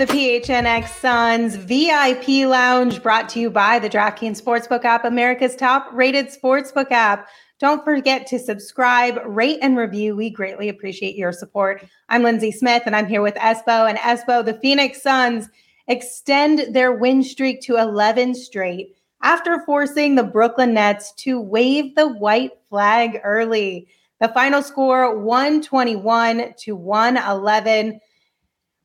the PHNX Suns VIP Lounge brought to you by the DraftKings Sportsbook app, America's top rated sportsbook app. Don't forget to subscribe, rate, and review. We greatly appreciate your support. I'm Lindsay Smith, and I'm here with Espo. And Espo, the Phoenix Suns extend their win streak to 11 straight after forcing the Brooklyn Nets to wave the white flag early. The final score 121 to 111.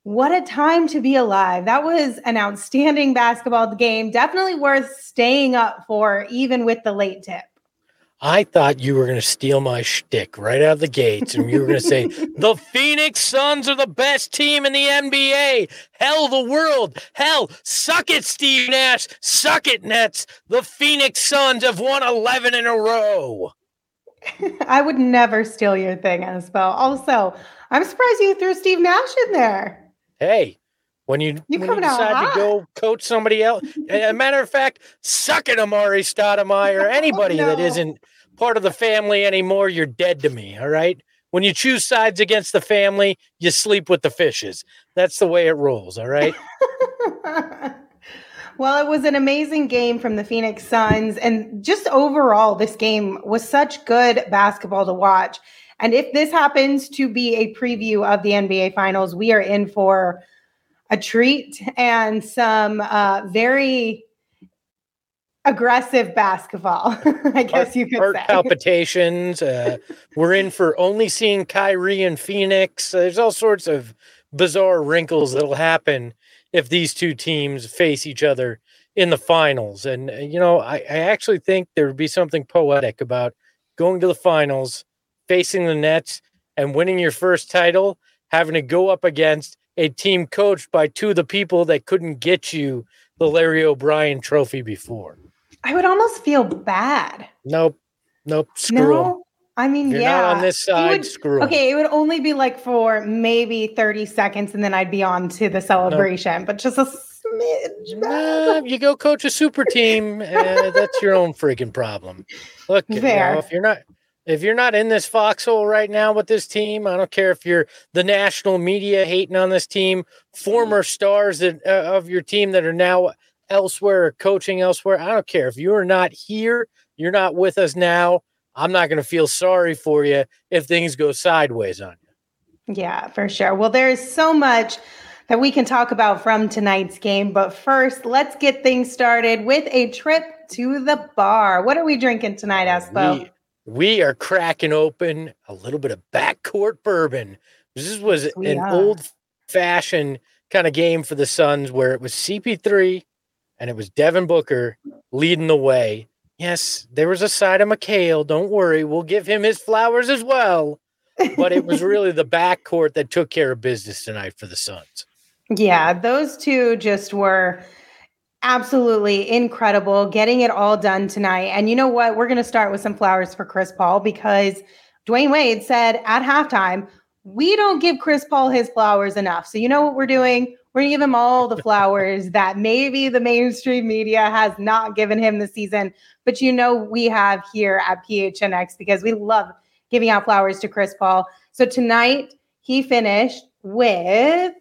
What a time to be alive. That was an outstanding basketball game. Definitely worth staying up for, even with the late tip. I thought you were going to steal my shtick right out of the gates, and you were going to say the Phoenix Suns are the best team in the NBA. Hell, the world. Hell, suck it, Steve Nash. Suck it, Nets. The Phoenix Suns have won 11 in a row. I would never steal your thing, Espo. Also, I'm surprised you threw Steve Nash in there hey, when you, you when you decide to go coach somebody else, a matter of fact, suck it, Amar'e Stoudemire, oh, anybody oh, no. that isn't part of the family anymore, you're dead to me. All right. When you choose sides against the family, you sleep with the fishes. That's the way it rolls. All right. well, it was an amazing game from the Phoenix Suns. And just overall, this game was such good basketball to watch. And if this happens to be a preview of the NBA Finals, we are in for a treat and some uh, very aggressive basketball. I guess heart, you could heart say. palpitations. Uh, we're in for only seeing Kyrie and Phoenix. There's all sorts of bizarre wrinkles that'll happen if these two teams face each other in the finals. And uh, you know, I, I actually think there would be something poetic about going to the finals facing the Nets and winning your first title, having to go up against a team coached by two of the people that couldn't get you the Larry O'Brien trophy before. I would almost feel bad. Nope. Nope. Screw no? I mean, You're yeah. on this side, would, screw. Okay, it would only be like for maybe 30 seconds and then I'd be on to the celebration, nope. but just a smidge. Nah, you go coach a super team, uh, that's your own freaking problem. Look, you know, if you're not if you're not in this foxhole right now with this team, I don't care if you're the national media hating on this team, former stars that, uh, of your team that are now elsewhere or coaching elsewhere. I don't care if you are not here, you're not with us now. I'm not going to feel sorry for you if things go sideways on you. Yeah, for sure. Well, there is so much that we can talk about from tonight's game. But first, let's get things started with a trip to the bar. What are we drinking tonight, Espo? We, we are cracking open a little bit of backcourt bourbon. This was we an old fashioned kind of game for the Suns where it was CP3 and it was Devin Booker leading the way. Yes, there was a side of Mikal. Don't worry, we'll give him his flowers as well. But it was really the backcourt that took care of business tonight for the Suns. Yeah, those two just were absolutely incredible getting it all done tonight. And you know what? We're going to start with some flowers for Chris Paul because Dwyane Wade said at halftime, we don't give Chris Paul his flowers enough. So you know what we're doing? We're going to give him all the flowers that maybe the mainstream media has not given him this season. But you know, we have here at PHNX because we love giving out flowers to Chris Paul. So tonight he finished with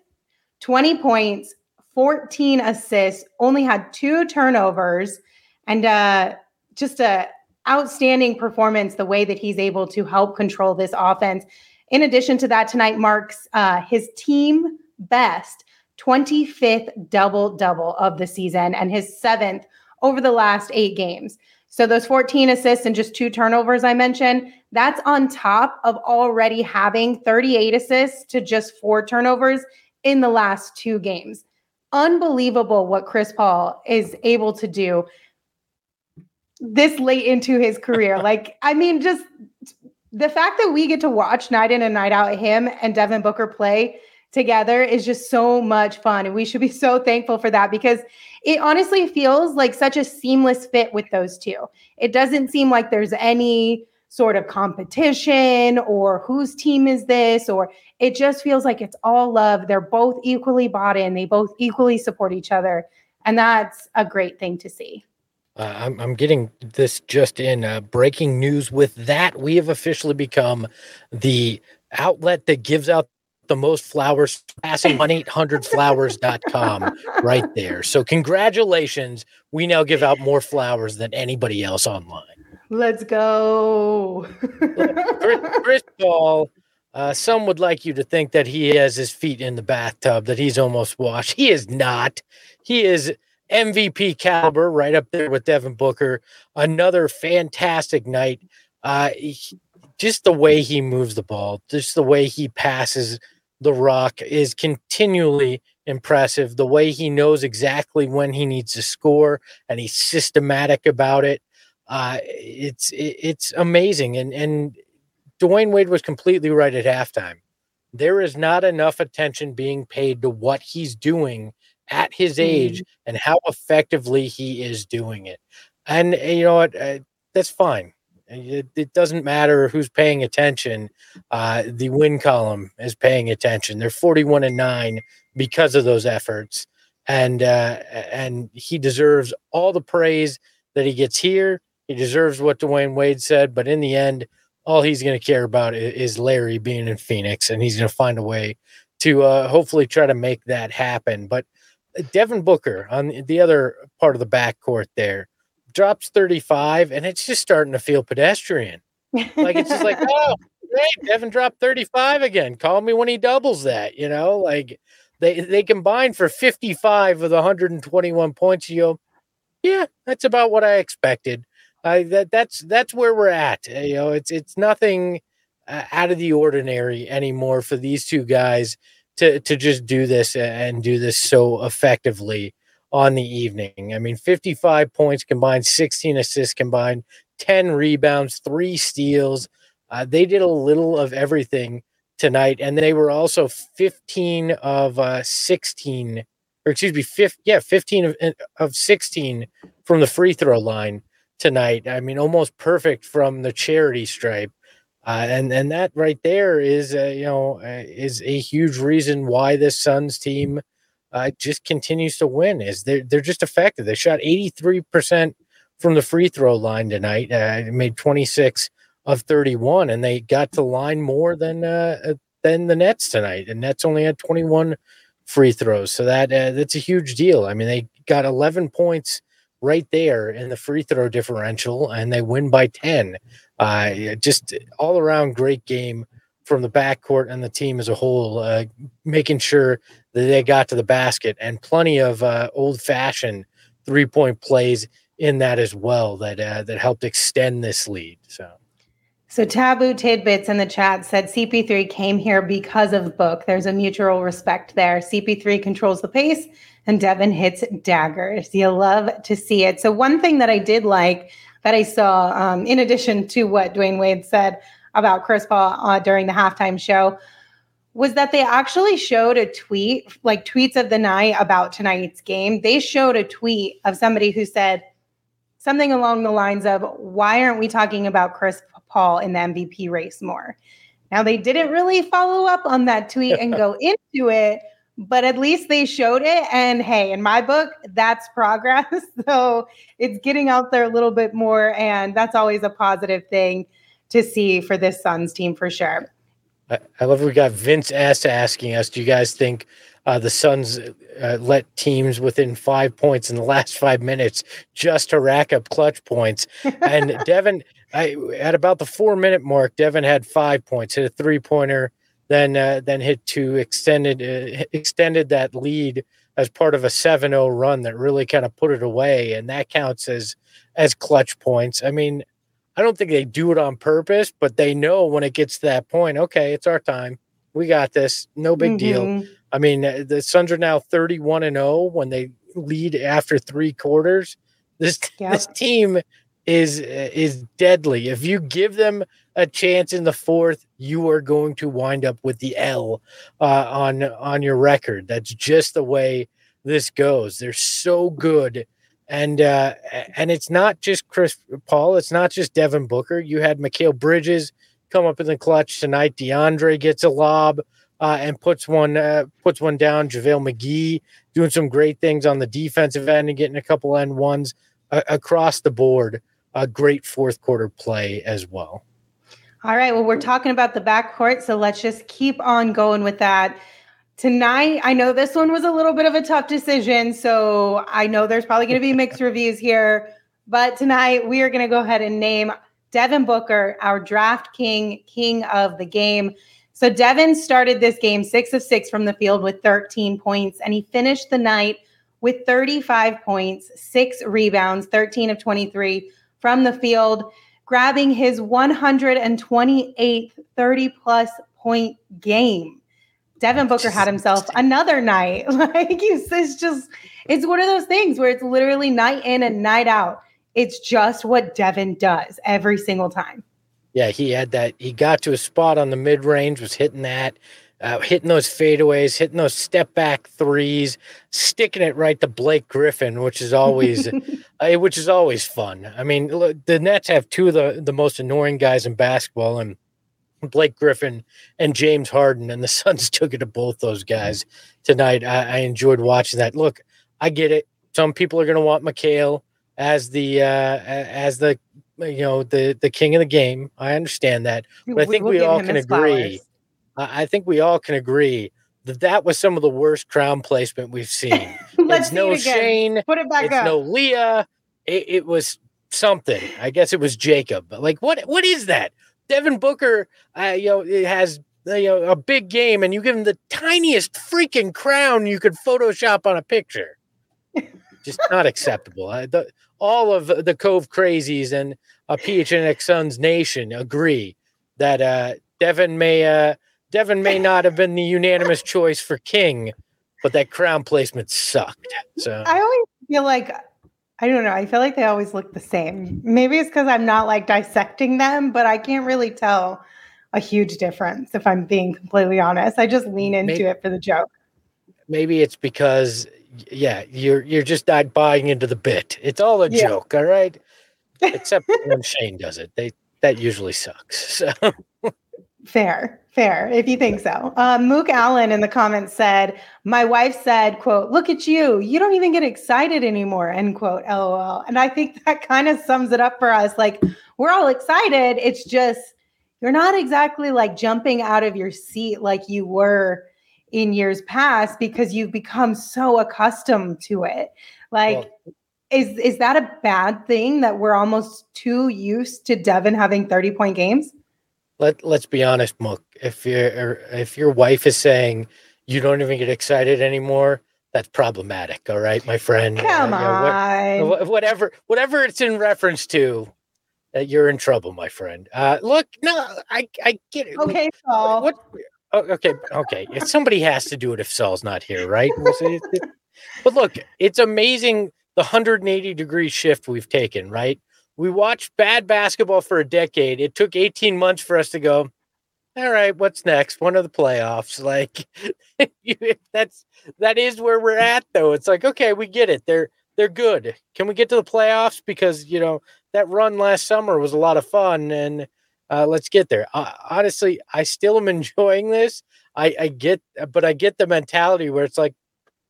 20 points, 14 assists, only had two turnovers, and uh, just a outstanding performance. The way that he's able to help control this offense. In addition to that, tonight marks uh, his team best 25th double double of the season and his seventh over the last eight games. So those 14 assists and just two turnovers I mentioned, that's on top of already having 38 assists to just four turnovers in the last two games unbelievable what Chris Paul is able to do this late into his career. like, I mean, just the fact that we get to watch night in and night out him and Devin Booker play together is just so much fun. And we should be so thankful for that because it honestly feels like such a seamless fit with those two. It doesn't seem like there's any sort of competition or whose team is this or it just feels like it's all love they're both equally bought in they both equally support each other and that's a great thing to see uh, I'm, I'm getting this just in uh, breaking news with that we have officially become the outlet that gives out the most flowers passing 1-800-flowers.com right there. So congratulations. We now give out more flowers than anybody else online. Let's go. Chris, Chris Paul, uh, some would like you to think that he has his feet in the bathtub, that he's almost washed. He is not. He is MVP caliber, right up there with Devin Booker. Another fantastic night. Uh, he, just the way he moves the ball, just the way he passes the rock is continually impressive. The way he knows exactly when he needs to score and he's systematic about it. Uh, it's it's amazing. And and Dwyane Wade was completely right at halftime. There is not enough attention being paid to what he's doing at his age mm. and how effectively he is doing it. And you know what? Uh, that's fine. It, it, doesn't matter who's paying attention. Uh, the win column is paying attention. They're 41 and 9 because of those efforts. And uh, and he deserves all the praise that he gets here. He deserves what Dwyane Wade said, but in the end, all he's going to care about is Larry being in Phoenix, and he's going to find a way to uh, hopefully try to make that happen. But uh, Devin Booker on the other part of the backcourt there, drops 35 and it's just starting to feel pedestrian. Like it's just like, oh, great, Devin dropped 35 again. Call me when he doubles that, you know, like they they combined for 55 of the 121 points. You go, yeah, that's about what I expected. That that's that's where we're at. You know, it's it's nothing uh, out of the ordinary anymore for these two guys to to just do this and do this so effectively on the evening. I mean, 55 points combined, 16 assists combined, 10 rebounds, three steals. Uh, they did a little of everything tonight, and they were also 15 of uh, 16, or excuse me, 15, yeah, 15 of, of 16 from the free throw line tonight. I mean, almost perfect from the charity stripe. Uh, and and that right there is uh, you know is a huge reason why this Suns team uh, just continues to win. Is they're they're just effective. They shot eighty three percent from the free throw line tonight. Uh, made twenty six of thirty one, and they got to line more than uh, than the Nets tonight. And Nets only had twenty one free throws, so that that's a huge deal. I mean, they got eleven points right there in the free throw differential, and they win by ten. Uh, just all around great game from the backcourt and the team as a whole, uh, making sure that they got to the basket and plenty of uh, old fashioned three point plays in that as well that uh, that helped extend this lead. So. So Taboo Tidbits in the chat said CP3 came here because of book. There's a mutual respect there. CP3 controls the pace and Devin hits daggers. You love to see it. So one thing that I did like that I saw, um, in addition to what Dwyane Wade said about Chris Paul uh, during the halftime show, was that they actually showed a tweet, like tweets of the night about tonight's game. They showed a tweet of somebody who said something along the lines of, Why aren't we talking about Chris Paul in the MVP race more? Now, they didn't really follow up on that tweet and go into it, but at least they showed it. And hey, in my book, that's progress. so it's getting out there a little bit more. And that's always a positive thing to see for this Suns team for sure. I, I love we got Vince S asking us, do you guys think uh, the Suns uh, let teams within five points in the last five minutes just to rack up clutch points? And Devin, I, at about the four minute mark, Devin had five points, hit a three pointer, then uh, then hit two, extended uh, extended that lead as part of a 7-0 run that really kind of put it away, and that counts as as clutch points. I mean, I don't think they do it on purpose, but they know when it gets to that point, okay, it's our time. We got this. No big mm-hmm. deal. I mean, uh, the Suns are now 31 and 0 when they lead after 3 quarters. This yep. this team is is deadly. If you give them a chance in the fourth, you are going to wind up with the L uh, on on your record. That's just the way this goes. They're so good and uh, and it's not just Chris Paul, it's not just Devin Booker. You had Mikal Bridges come up in the clutch tonight. DeAndre gets a lob uh, and puts one uh, puts one down. JaVale McGee doing some great things on the defensive end and getting a couple and ones uh, across the board. A great fourth quarter play as well. All right. Well, we're talking about the backcourt, so let's just keep on going with that. Tonight, I know this one was a little bit of a tough decision, so I know there's probably going to be mixed reviews here. But tonight, we are going to go ahead and name Devin Booker our draft king, king of the game. So Devin started this game six of six from the field with 13 points, and he finished the night with 35 points, six rebounds, 13 of 23 from the field, grabbing his 128th 30 plus point game. Devin Booker had himself another night. Like it's just, it's one of those things where it's literally night in and night out. It's just what Devin does every single time. Yeah, he had that. He got to a spot on the mid range, was hitting that, uh, hitting those fadeaways, hitting those step back threes, sticking it right to Blake Griffin, which is always, uh, which is always fun. I mean, the Nets have two of the the most annoying guys in basketball, and Blake Griffin and James Harden, and the Suns took it to both those guys tonight. I, I enjoyed watching that. Look, I get it. Some people are going to want Mikal as the uh, as the you know the the king of the game. I understand that, but I think we, we all can agree. I think we all can agree that that was some of the worst crown placement we've seen. Let's it's no it Shane. Put it back it's up. No Leah. It, it was something. I guess it was Jacob. But like, what what is that? Devin Booker, uh, you know, it has you know a big game, and you give him the tiniest freaking crown you could Photoshop on a picture. Just not acceptable. I, the, all of the Cove crazies and a PHNX Suns Nation agree that uh, Devin may uh, Devin may not have been the unanimous choice for King, but that crown placement sucked. So I always feel like I don't know. I feel like they always look the same. Maybe it's because I'm not like dissecting them, but I can't really tell a huge difference if I'm being completely honest. I just lean into maybe, it for the joke. Maybe it's because yeah, you're you're just not buying into the bit. It's all a yeah. joke, all right? Except when Shane does it. They that usually sucks. So fair, fair, if you think so. Um, Mook Allen in the comments said, "My wife said, quote, look at you. You don't even get excited anymore." End quote. LOL. And I think that kind of sums it up for us. Like we're all excited. It's just you're not exactly like jumping out of your seat like you were in years past because you've become so accustomed to it. Like, well, is is that a bad thing that we're almost too used to Devin having 30 point games? Let let's be honest, Mook. If your if your wife is saying you don't even get excited anymore, that's problematic. All right, my friend. Come uh, on. You know, what, whatever whatever it's in reference to, uh, you're in trouble, my friend. Uh, look, no, I I get it. Okay, Saul. What, Oh, okay, okay. If somebody has to do it if Saul's not here, right? but look, it's amazing the 180 degree shift we've taken, right? We watched bad basketball for a decade. It took 18 months for us to go, all right, what's next? One of the playoffs. Like that's that is where we're at though. It's like, okay, we get it. They're they're good. Can we get to the playoffs? Because you know, that run last summer was a lot of fun and uh, let's get there. Uh, honestly, I still am enjoying this. I, I get, but I get the mentality where it's like,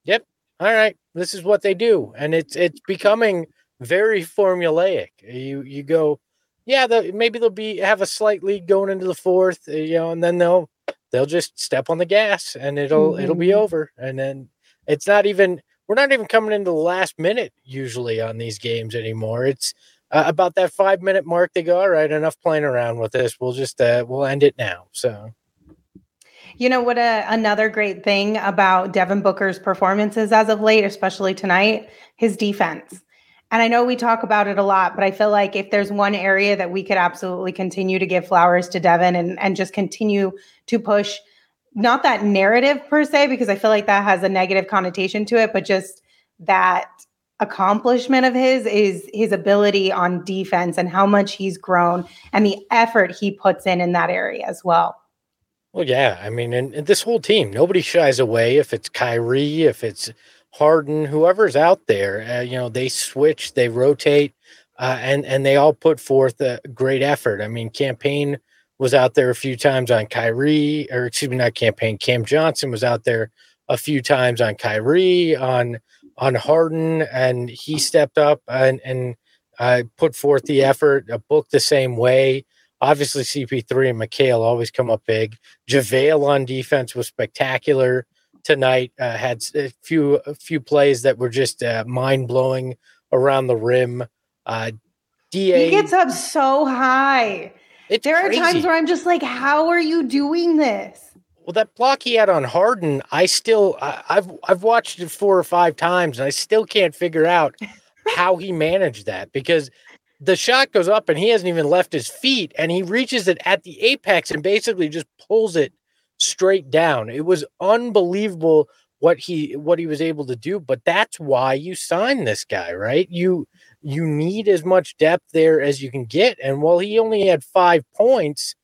yep, all right, this is what they do, and it's it's becoming very formulaic. You you go, yeah, the, maybe they'll be have a slight lead going into the fourth, uh, you know, and then they'll they'll just step on the gas and it'll mm-hmm. it'll be mm-hmm. over, and then it's not even we're not even coming into the last minute usually on these games anymore. It's uh, about that five minute mark, they go, all right, enough playing around with this. We'll just, uh, we'll end it now. So, you know what? A, another great thing about Devin Booker's performances as of late, especially tonight, his defense. And I know we talk about it a lot, but I feel like if there's one area that we could absolutely continue to give flowers to Devin and, and just continue to push, not that narrative per se, because I feel like that has a negative connotation to it, but just that accomplishment of his is his ability on defense and how much he's grown and the effort he puts in in that area as well. Well, yeah, I mean, and, and this whole team, nobody shies away if it's Kyrie, if it's Harden, whoever's out there. Uh, you know, they switch, they rotate, uh, and and they all put forth a great effort. I mean, campaign was out there a few times on Kyrie, or excuse me, not campaign. Cam Johnson was out there a few times on Kyrie, on on Harden, and he stepped up and and uh, put forth the effort. A book the same way. Obviously, CP3 and Mikal always come up big. JaVale on defense was spectacular tonight. Uh, had a few a few plays that were just uh, mind blowing around the rim. Uh, Da he gets up so high. there crazy. are times where I'm just like, how are you doing this? Well, that block he had on Harden, I still I, I've I've watched it four or five times, and I still can't figure out how he managed that because the shot goes up and he hasn't even left his feet and he reaches it at the apex and basically just pulls it straight down. It was unbelievable what he what he was able to do, but that's why you sign this guy, right? You you need as much depth there as you can get. And while he only had 5 points,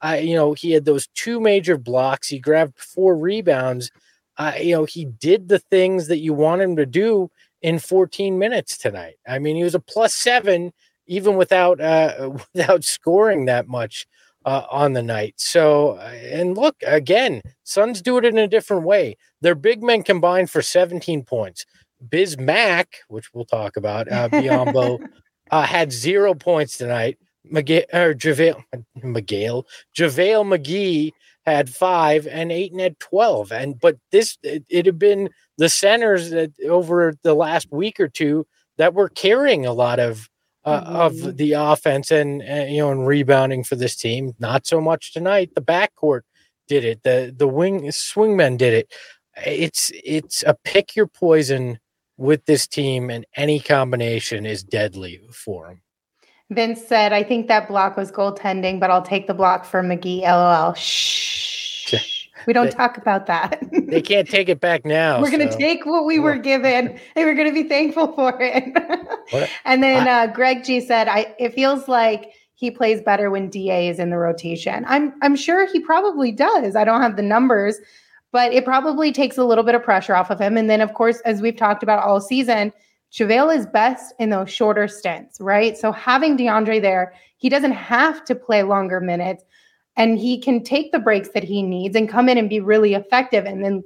I you know, he had those two major blocks, he grabbed four rebounds. Uh, you know, he did the things that you want him to do in 14 minutes tonight. I mean, he was a plus 7 even without uh, without scoring that much uh, on the night. So, uh, and look again, Suns do it in a different way. Their big men combined for 17 points. Bismack, which we'll talk about, uh, Biyombo, uh, had zero points tonight. McGill or JaVale, McGill, JaVale McGee had five and Ayton had 12. And, but this, it, it had been the centers that over the last week or two that were carrying a lot of uh, mm-hmm. of the offense and, and, you know and rebounding for this team. Not so much tonight. The backcourt did it. The the wing swingmen did it. It's it's a pick your poison with this team, and any combination is deadly for them. Vince said, "I think that block was goaltending, but I'll take the block for McGee." LOL. Shh. We don't they, talk about that. they can't take it back now. We're going to take what we were given and we're going to be thankful for it. and then uh, Greg G said, I, it feels like he plays better when DA is in the rotation. I'm, I'm sure he probably does. I don't have the numbers, but it probably takes a little bit of pressure off of him. And then, of course, as we've talked about all season, JaVale is best in those shorter stints, right? So having DeAndre there, he doesn't have to play longer minutes and he can take the breaks that he needs and come in and be really effective and then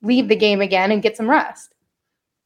leave the game again and get some rest.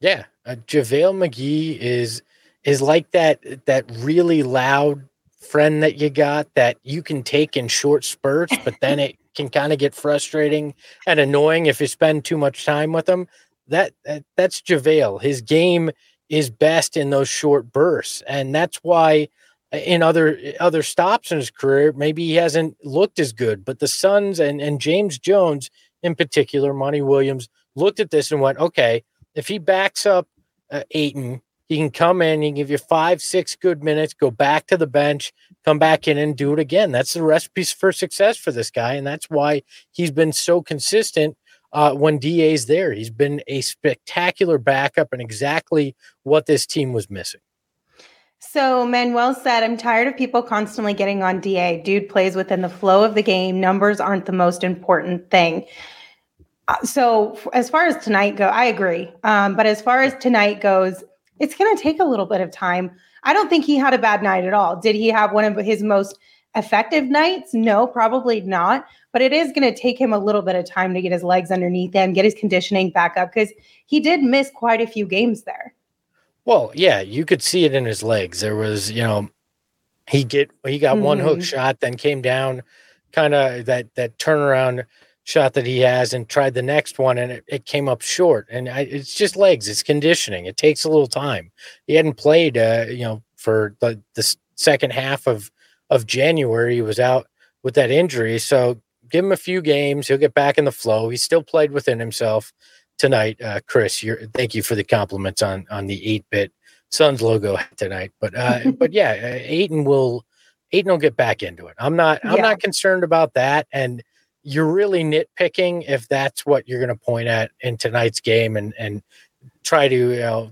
Yeah, uh, JaVale McGee is is like that that really loud friend that you got that you can take in short spurts, but then it can kind of get frustrating and annoying if you spend too much time with him. That, that that's JaVale. His game is best in those short bursts, and that's why in other other stops in his career, maybe he hasn't looked as good. But the Suns and and James Jones in particular, Monty Williams looked at this and went, okay, if he backs up uh, Ayton, he can come in, he can give you five, six good minutes, go back to the bench, come back in and do it again. That's the recipe for success for this guy, and that's why he's been so consistent. Uh, when DA's there, he's been a spectacular backup and exactly what this team was missing. So Manuel said, I'm tired of people constantly getting on DA. Dude plays within the flow of the game. Numbers aren't the most important thing. Uh, so as far as tonight go, I agree. Um, but as far as tonight goes, it's going to take a little bit of time. I don't think he had a bad night at all. Did he have one of his most effective nights? No, probably not. But it is going to take him a little bit of time to get his legs underneath him, get his conditioning back up because he did miss quite a few games there. Well, yeah, you could see it in his legs. There was, you know, he get he got mm-hmm. one hook mm-hmm. shot, then came down, kind of that that turnaround shot that he has, and tried the next one, and it, it came up short. And I, it's just legs. It's conditioning. It takes a little time. He hadn't played, uh, you know, for the the second half of of January. He was out with that injury, so give him a few games. He'll get back in the flow. He still played within himself tonight, uh, Chris. thank you for the compliments on on the eight bit Suns logo tonight. But uh, but yeah, uh, Ayton will Ayton will get back into it. I'm not I'm yeah. not concerned about that. And you're really nitpicking if that's what you're going to point at in tonight's game and and try to you know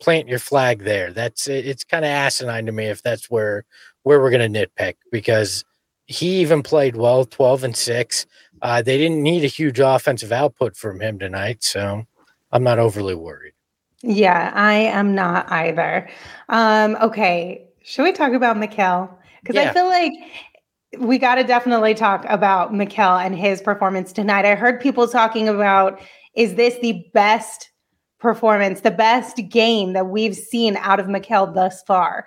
plant your flag there. That's it's kind of asinine to me if that's where where we're going to nitpick because he even played well, 12 and 6. Uh, they didn't need a huge offensive output from him tonight, so I'm not overly worried. Yeah, I am not either. Um, okay, should we talk about Mikal? Because yeah. I feel like we got to definitely talk about Mikal and his performance tonight. I heard people talking about is this the best performance, the best game that we've seen out of Mikal thus far?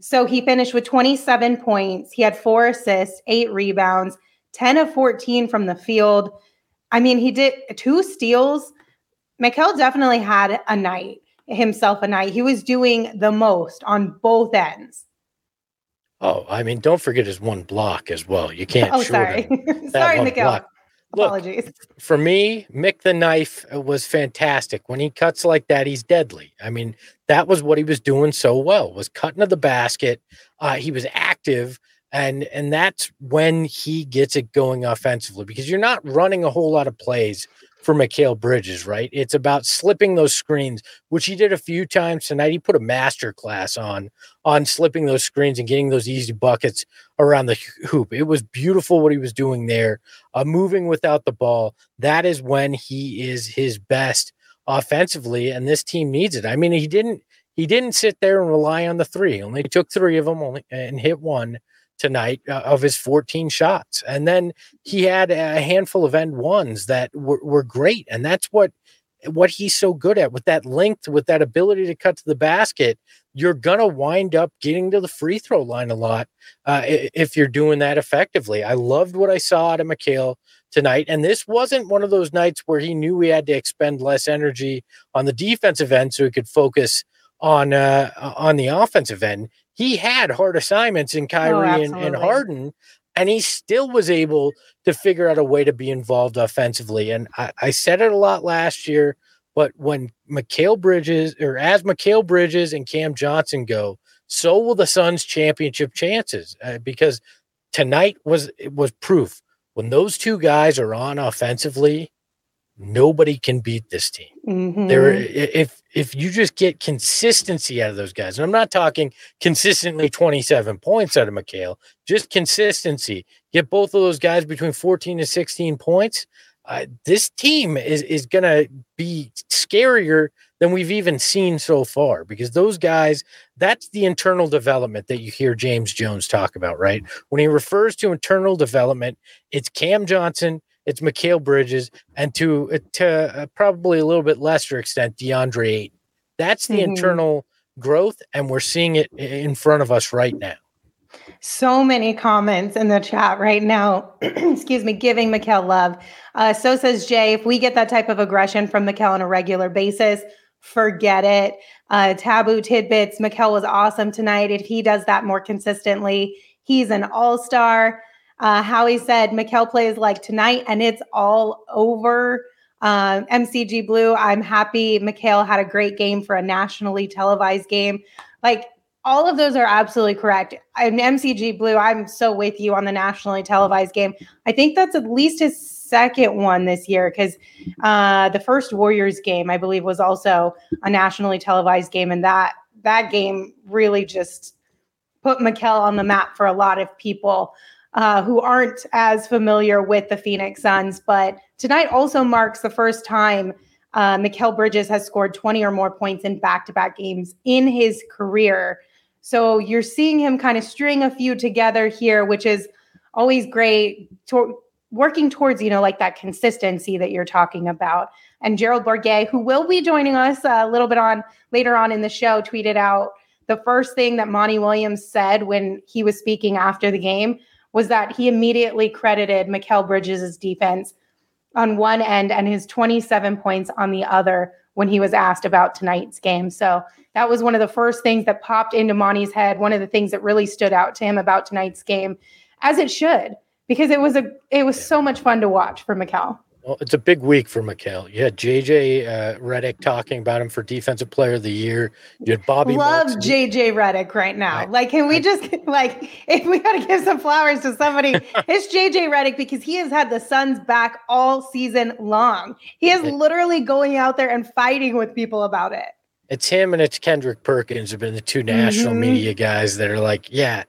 So he finished with 27 points. He had four assists, eight rebounds, 10 of 14 from the field. I mean, he did two steals. Mikal definitely had a night, himself a night. He was doing the most on both ends. Oh, I mean, don't forget his one block as well. You can't. Oh, sorry, sorry, Mikal. Apologies. Look, for me, Mick the Knife was fantastic. When he cuts like that, he's deadly. I mean, that was what he was doing so well. Was cutting to the basket. Uh, he was active, and and that's when he gets it going offensively because you're not running a whole lot of plays for Mikal Bridges, right? It's about slipping those screens, which he did a few times tonight. He put a master class on on slipping those screens and getting those easy buckets around the hoop. It was beautiful what he was doing there, uh, moving without the ball. That is when he is his best offensively, and this team needs it. I mean, he didn't he didn't sit there and rely on the three. Only took three of them, only and hit one tonight uh, of his 14 shots. And then he had a handful of and ones that were, were great. And that's what what he's so good at with that length, with that ability to cut to the basket. You're gonna wind up getting to the free throw line a lot uh, if you're doing that effectively. I loved what I saw out of Mikal tonight, and this wasn't one of those nights where he knew we had to expend less energy on the defensive end so he could focus on uh, on the offensive end he had hard assignments in oh, Kyrie oh, and, and Harden, and he still was able to figure out a way to be involved offensively. And I, I said it a lot last year, but when Mikal Bridges or as Mikal Bridges and Cam Johnson go, so will the Suns' championship chances uh, because tonight was was proof when those two guys are on offensively, nobody can beat this team. Mm-hmm. There, if if you just get consistency out of those guys, and I'm not talking consistently 27 points out of Mikal, just consistency. Get both of those guys between 14 to 16 points. Uh, this team is is to be scarier than we've even seen so far because those guys that's the internal development that you hear James Jones talk about right when he refers to internal development it's Cam Johnson it's Mikal Bridges, and to to uh, probably a little bit lesser extent, DeAndre Ayton. That's the mm-hmm. internal growth, and we're seeing it in front of us right now. So many comments in the chat right now. Excuse me, giving Mikal love. Uh, so says Jay, if we get that type of aggression from Mikal on a regular basis, forget it. Uh, taboo tidbits. Mikal was awesome tonight. If he does that more consistently, he's an all star. Uh, Howie said Mikal plays like tonight and it's all over. MCG Blue, I'm happy Mikal had a great game for a nationally televised game. Like all of those are absolutely correct. And MCG Blue, I'm so with you on the nationally televised game. I think that's at least his second one this year because uh, the first Warriors game, I believe, was also a nationally televised game, and that that game really just put Mikal on the map for a lot of people uh, who aren't as familiar with the Phoenix Suns. But tonight also marks the first time uh, Mikal Bridges has scored 20 or more points in back to back games in his career. So you're seeing him kind of string a few together here, which is always great. To- working towards, you know, like that consistency that you're talking about. And Gerald Bourguet, who will be joining us a little bit on later on in the show, tweeted out the first thing that Monty Williams said when he was speaking after the game was that he immediately credited Mikal Bridges' defense on one end and his 27 points on the other when he was asked about tonight's game. So that was one of the first things that popped into Monty's head. One of the things that really stood out to him about tonight's game, as it should, because it was a it was so much fun to watch for Mikal. Well, it's a big week for Mikal. You had JJ uh, Redick talking about him for Defensive Player of the Year. You had Bobby. Love Marks. JJ Redick right now. Like, can we just like if we got to give some flowers to somebody, it's JJ Redick because he has had the Suns back all season long. He is it, literally going out there and fighting with people about it. It's him and it's Kendrick Perkins have been the two national mm-hmm. media guys that are like, yeah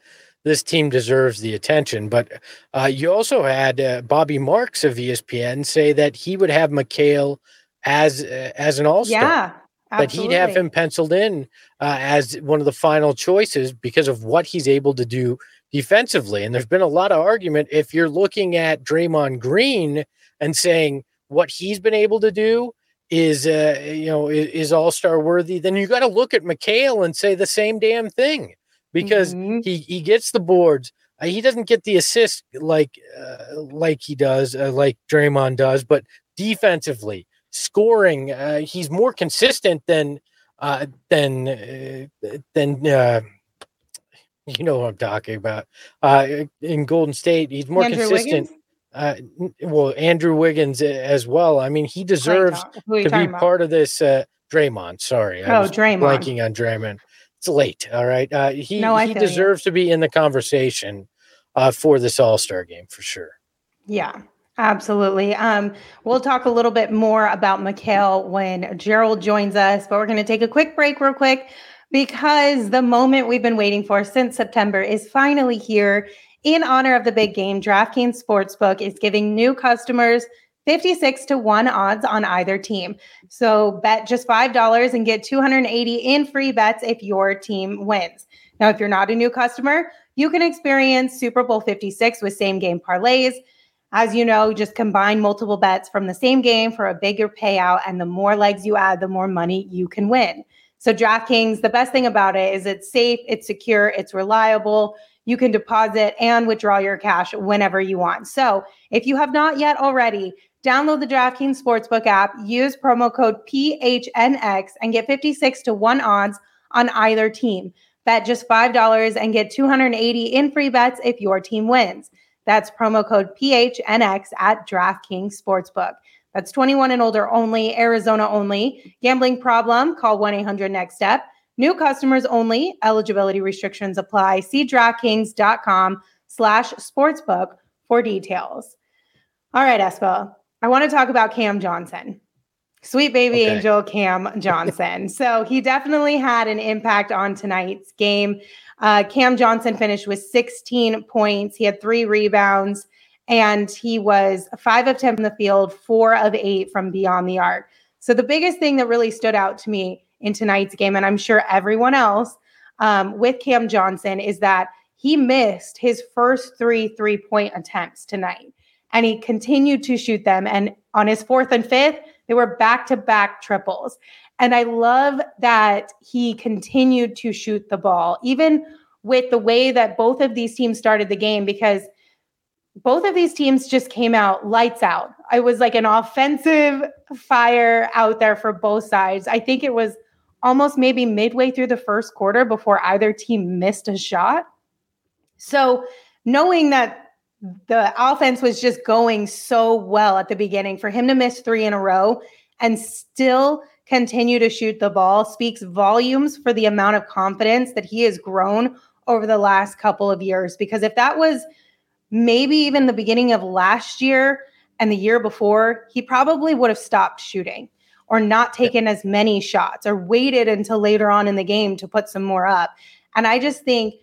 this team deserves the attention. But uh, you also had uh, Bobby Marks of ESPN say that he would have Mikal as uh, as an all star. Yeah. That he'd have him penciled in uh, as one of the final choices because of what he's able to do defensively. And there's been a lot of argument if you're looking at Draymond Green and saying what he's been able to do is uh, you know is, is all star worthy, then you got to look at Mikal and say the same damn thing because mm-hmm. he he gets the boards. Uh, he doesn't get the assist like uh, like he does, uh, like Draymond does, but defensively, scoring, uh, he's more consistent than uh, than uh, than you know what I'm talking about. in Golden State, he's more Andrew consistent. well, Andrew Wiggins as well. I mean, he deserves to be about? part of this. Draymond, sorry, I oh, Draymond, blanking on Draymond it's late. All right. Uh, he no, he deserves you. to be in the conversation uh, for this All Star game for sure. Yeah, absolutely. Um, we'll talk a little bit more about Mikal when Gerald joins us, but we're going to take a quick break, real quick, because the moment we've been waiting for since September is finally here. In honor of the big game, DraftKings Sportsbook is giving new customers 56 to 1 odds on either team. So bet just $5 and get 280 in free bets if your team wins. Now, if you're not a new customer, you can experience Super Bowl 56 with same game parlays. As you know, just combine multiple bets from the same game for a bigger payout. And the more legs you add, the more money you can win. So, DraftKings, the best thing about it is it's safe, it's secure, it's reliable. You can deposit and withdraw your cash whenever you want. So, if you have not yet already, Download the DraftKings Sportsbook app, use promo code PHNX, and get 56 to 1 odds on either team. Bet just $5 and get 280 in free bets if your team wins. That's promo code PHNX at DraftKings Sportsbook. That's 21 and older only, Arizona only. Gambling problem? Call 1 800 NEXT STEP. New customers only. Eligibility restrictions apply. See DraftKings.com slash sportsbook for details. All right, Espo. I want to talk about Cam Johnson. Sweet baby okay. angel Cam Johnson. so he definitely had an impact on tonight's game. Uh, Cam Johnson finished with 16 points. He had three rebounds, and he was five of 10 from the field, four of eight from beyond the arc. So the biggest thing that really stood out to me in tonight's game, and I'm sure everyone else um, with Cam Johnson, is that he missed his first three three point attempts tonight and he continued to shoot them. And on his fourth and fifth, they were back to back triples. And I love that he continued to shoot the ball, even with the way that both of these teams started the game, because both of these teams just came out lights out. It was like an offensive fire out there for both sides. I think it was almost maybe midway through the first quarter before either team missed a shot. So, knowing that the offense was just going so well at the beginning. For him to miss three in a row and still continue to shoot the ball speaks volumes for the amount of confidence that he has grown over the last couple of years. Because if that was maybe even the beginning of last year and the year before, he probably would have stopped shooting or not taken as many shots or waited until later on in the game to put some more up. And I just think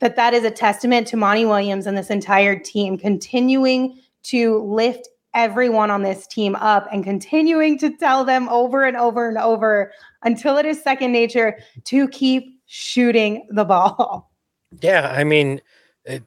that that is a testament to Monty Williams and this entire team continuing to lift everyone on this team up and continuing to tell them over and over and over until it is second nature to keep shooting the ball. Yeah, I mean, it,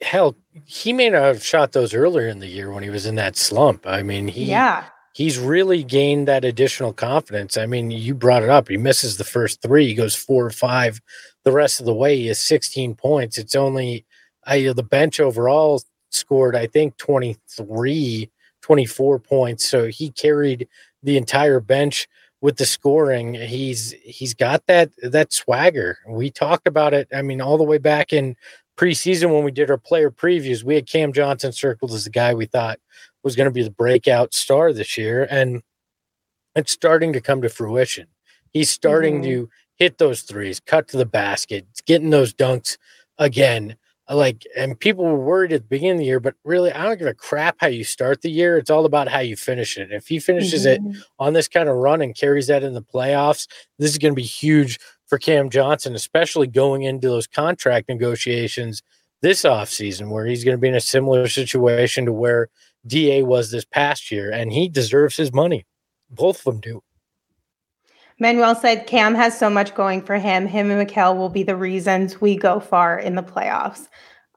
hell, he may not have shot those earlier in the year when he was in that slump. I mean, he yeah. He's really gained that additional confidence. I mean, you brought it up. He misses the first three. He goes four or five the rest of the way is 16 points. It's only I the bench overall scored I think 23 24 points. So he carried the entire bench with the scoring. He's he's got that that swagger. We talked about it. I mean, all the way back in preseason when we did our player previews, we had Cam Johnson circled as the guy we thought was going to be the breakout star this year, and it's starting to come to fruition. He's starting mm-hmm. to hit those threes, cut to the basket, getting those dunks again. Like, and people were worried at the beginning of the year, but really, I don't give a crap how you start the year. It's all about how you finish it. If he finishes mm-hmm. it on this kind of run and carries that in the playoffs, this is going to be huge for Cam Johnson, especially going into those contract negotiations this offseason, where he's going to be in a similar situation to where DA was this past year, and he deserves his money. Both of them do. Manuel said Cam has so much going for him. Him and Mikal will be the reasons we go far in the playoffs.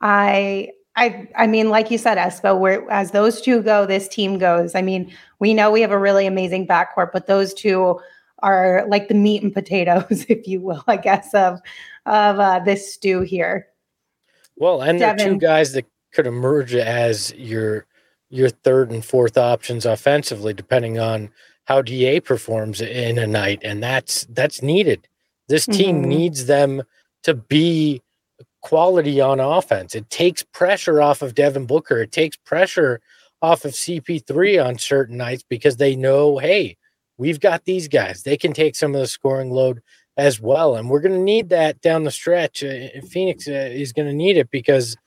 I I I mean, like you said, Espo, where as those two go, this team goes. I mean, we know we have a really amazing backcourt, but those two are like the meat and potatoes, if you will, I guess, of of uh, this stew here. Well, and they're two guys that could emerge as your your third and fourth options offensively, depending on how Da performs in a night, and that's that's needed. This team mm-hmm. needs them to be quality on offense. It takes pressure off of Devin Booker. It takes pressure off of CP3 on certain nights because they know, hey, we've got these guys. They can take some of the scoring load as well. And we're going to need that down the stretch. Uh, Phoenix uh, is going to need it because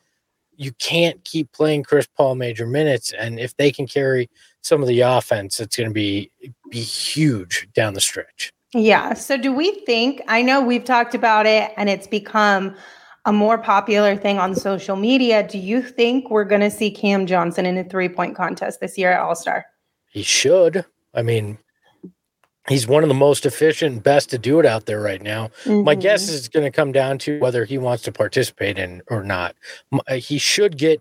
you can't keep playing Chris Paul major minutes. And if they can carry some of the offense, that's going to be be huge down the stretch. Yeah. So do we think, I know we've talked about it and it's become a more popular thing on social media. Do you think we're going to see Cam Johnson in a three point contest this year at All Star? He should. I mean, he's one of the most efficient, best to do it out there right now. Mm-hmm. My guess is going to come down to whether he wants to participate in or not. Uh, he should get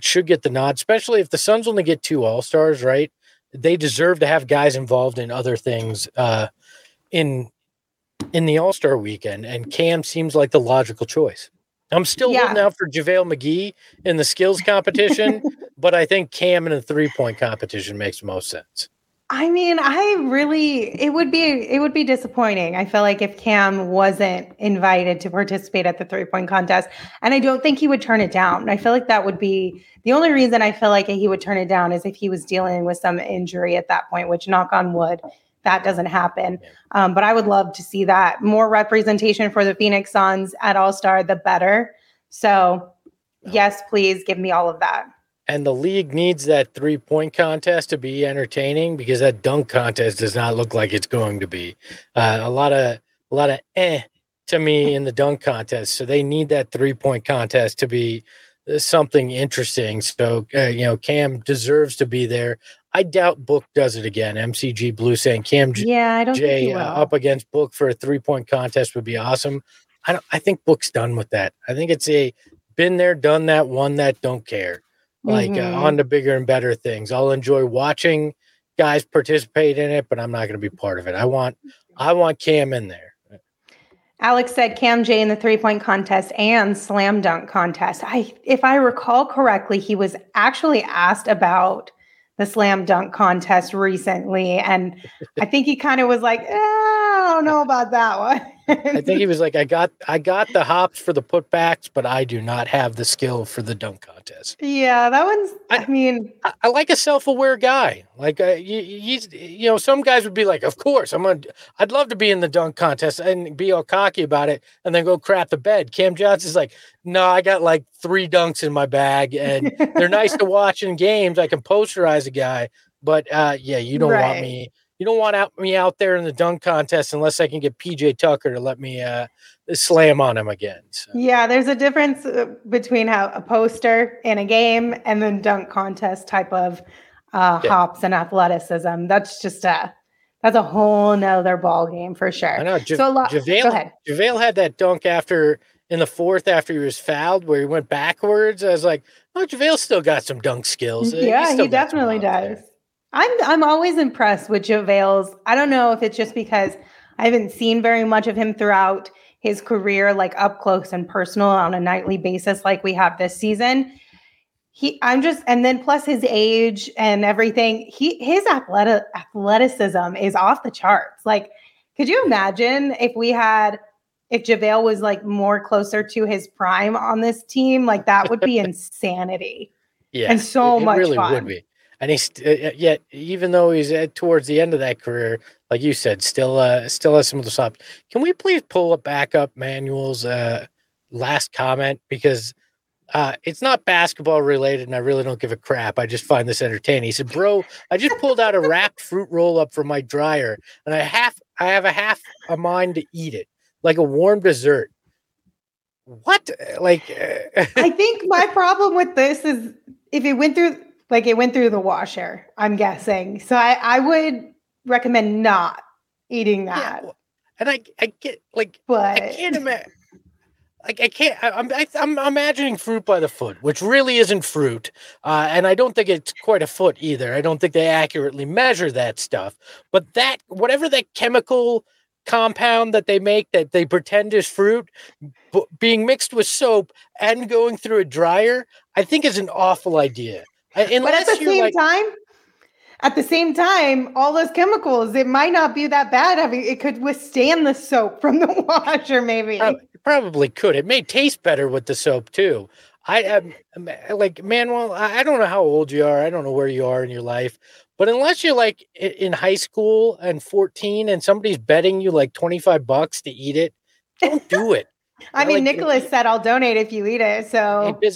should get the nod, especially if the Suns only get two All Stars. Right? They deserve to have guys involved in other things uh, in in the All Star weekend, and Cam seems like the logical choice. I'm still yeah. holding out for JaVale McGee in the skills competition, but I think Cam in a three point competition makes most sense. I mean, I really it would be it would be disappointing. I feel like if Cam wasn't invited to participate at the three point contest, and I don't think he would turn it down. I feel like that would be the only reason I feel like he would turn it down is if he was dealing with some injury at that point, which knock on wood, that doesn't happen. Um, but I would love to see that more representation for the Phoenix Suns at All Star, the better. So, yes, please give me all of that. And the league needs that three point contest to be entertaining because that dunk contest does not look like it's going to be. Uh, a lot of a lot of eh to me in the dunk contest. So they need that three point contest to be uh, something interesting. So uh, you know, Cam deserves to be there. I doubt Book does it again. MCG Blue saying Cam yeah, I don't J uh, up against Book for a three point contest would be awesome. I don't. I think Book's done with that. I think it's a been there, done that, won that, don't care like mm-hmm. uh, on to bigger and better things. I'll enjoy watching guys participate in it, but I'm not going to be part of it. I want I want Cam in there. Alex said Cam J in the three point contest and slam dunk contest. I, if I recall correctly, he was actually asked about the slam dunk contest recently, and I think he kind of was like, eh, "I don't know about that one." I think he was like, I got I got the hops for the putbacks, but I do not have the skill for the dunk contest. Yeah, that one's. I, I mean, I, I, like a self-aware guy. Like uh, he's, you know, some guys would be like, "Of course, I'm gonna. I'd love to be in the dunk contest and be all cocky about it, and then go crap the bed." Cam Johnson's like, "No, I got like three dunks in my bag, and they're nice to watch in games. I can posterize a guy, but uh, yeah, you don't right. want me." You don't want out, me out there in the dunk contest unless I can get PJ Tucker to let me uh, slam on him again. So. Yeah, there's a difference uh, between how a poster in a game and then dunk contest type of uh, yeah. hops and athleticism. That's just a that's a whole nother ball game for sure. I know. Ja- so lo- JaVale, go ahead. JaVale had that dunk after in the fourth after he was fouled where he went backwards. I was like, oh, JaVale still got some dunk skills. Yeah, he definitely does. There. I'm I'm always impressed with JaVale's. I don't know if it's just because I haven't seen very much of him throughout his career, like up close and personal on a nightly basis, like we have this season. He, I'm just, and then plus his age and everything. He, his athletic athleticism is off the charts. Like, could you imagine if we had, if JaVale was like more closer to his prime on this team? Like that would be insanity. Yeah, and so it, it much really fun. would be and he's uh, yet even though he's at, towards the end of that career, like you said, still uh, still has some of the stops. Can we please pull it back up, Manuel's uh, last comment because uh, it's not basketball related, and I really don't give a crap. I just find this entertaining. He said, "Bro, I just pulled out a wrapped fruit roll up from my dryer, and I half I have a half a mind to eat it like a warm dessert." What? Like, I think my problem with this is if it went through like it went through the washer, I'm guessing. So I, I would recommend not eating that. Yeah, and I I get like but I can't imagine like I can't. I, I'm I, I'm imagining fruit by the foot, which really isn't fruit, uh, and I don't think it's quite a foot either. I don't think they accurately measure that stuff. But that whatever that chemical compound that they make that they pretend is fruit b- being mixed with soap and going through a dryer, I think is an awful idea. But at the same like, time, at the same time, all those chemicals, it might not be that bad. I mean, it could withstand the soap from the washer, maybe. probably could. It may taste better with the soap too. I am like Manuel. I don't know how old you are. I don't know where you are in your life, but unless you're like in high school and 14 and somebody's betting you like 25 bucks to eat it, don't do it. I mean, like, Nicholas said, I'll donate if you eat it. So uh,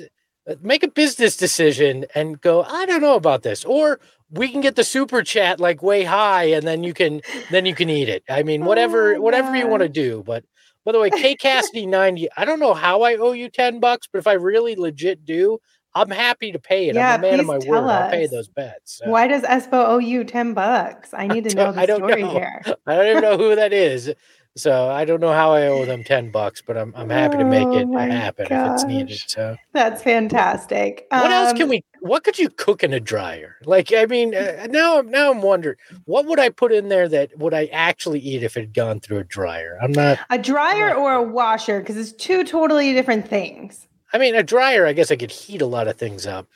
Uh, make a business decision and go, I don't know about this. Or we can get the super chat like way high and then you can then you can eat it. I mean, whatever oh whatever you want to do. But by the way, K Cassidy 90, I don't know how I owe you 10 bucks, but if I really legit do, I'm happy to pay it. Yeah, I'm a man of my word. Us. I'll pay those bets. So. Why does Espo owe you 10 bucks? I need to know the story know. here. I don't even know who that is. So I don't know how I owe them 10 bucks, but I'm, I'm happy to make it oh happen gosh. if it's needed. So that's fantastic. What um, else can um, we, what could you cook in a dryer? Like, I mean, uh, now, now I'm wondering what would I put in there that would I actually eat if it had gone through a dryer? I'm not a dryer not, or a washer because it's two totally different things. I mean, a dryer, I guess I could heat a lot of things up.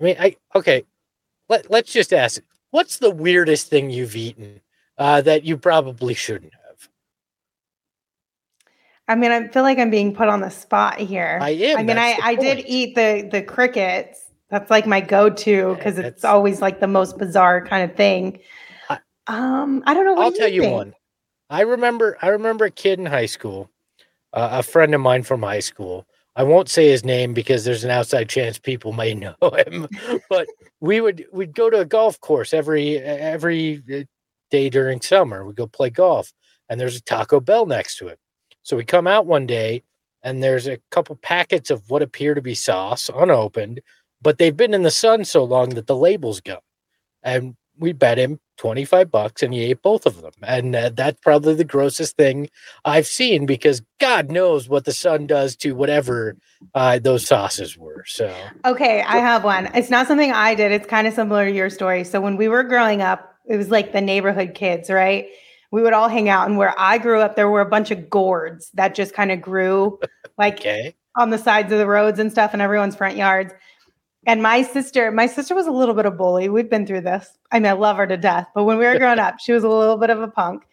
I mean, I, okay, let, let's just ask what's the weirdest thing you've eaten uh, that you probably shouldn't I mean, I feel like I'm being put on the spot here. I am. I mean, I, I did eat the the crickets. That's like my go-to because it's always like the most bizarre kind of thing. I, um, I don't know. I'll tell you, you one. I remember. I remember a kid in high school, uh, a friend of mine from high school. I won't say his name because there's an outside chance people may know him. but we would we'd go to a golf course every every uh, during summer. We'd go play golf, and there's a Taco Bell next to it. So we come out one day and there's a couple packets of what appear to be sauce unopened, but they've been in the sun so long that the label's gone. And we bet him 25 bucks and he ate both of them. And uh, that's probably the grossest thing I've seen because God knows what the sun does to whatever uh, those sauces were. So, okay, I have one. It's not something I did, it's kind of similar to your story. So, when we were growing up, it was like the neighborhood kids, right? We would all hang out. And where I grew up, there were a bunch of gourds that just kind of grew like okay. on the sides of the roads and stuff in everyone's front yards. And my sister, my sister was a little bit of bully. We've been through this. I mean, I love her to death. But when we were growing up, she was a little bit of a punk.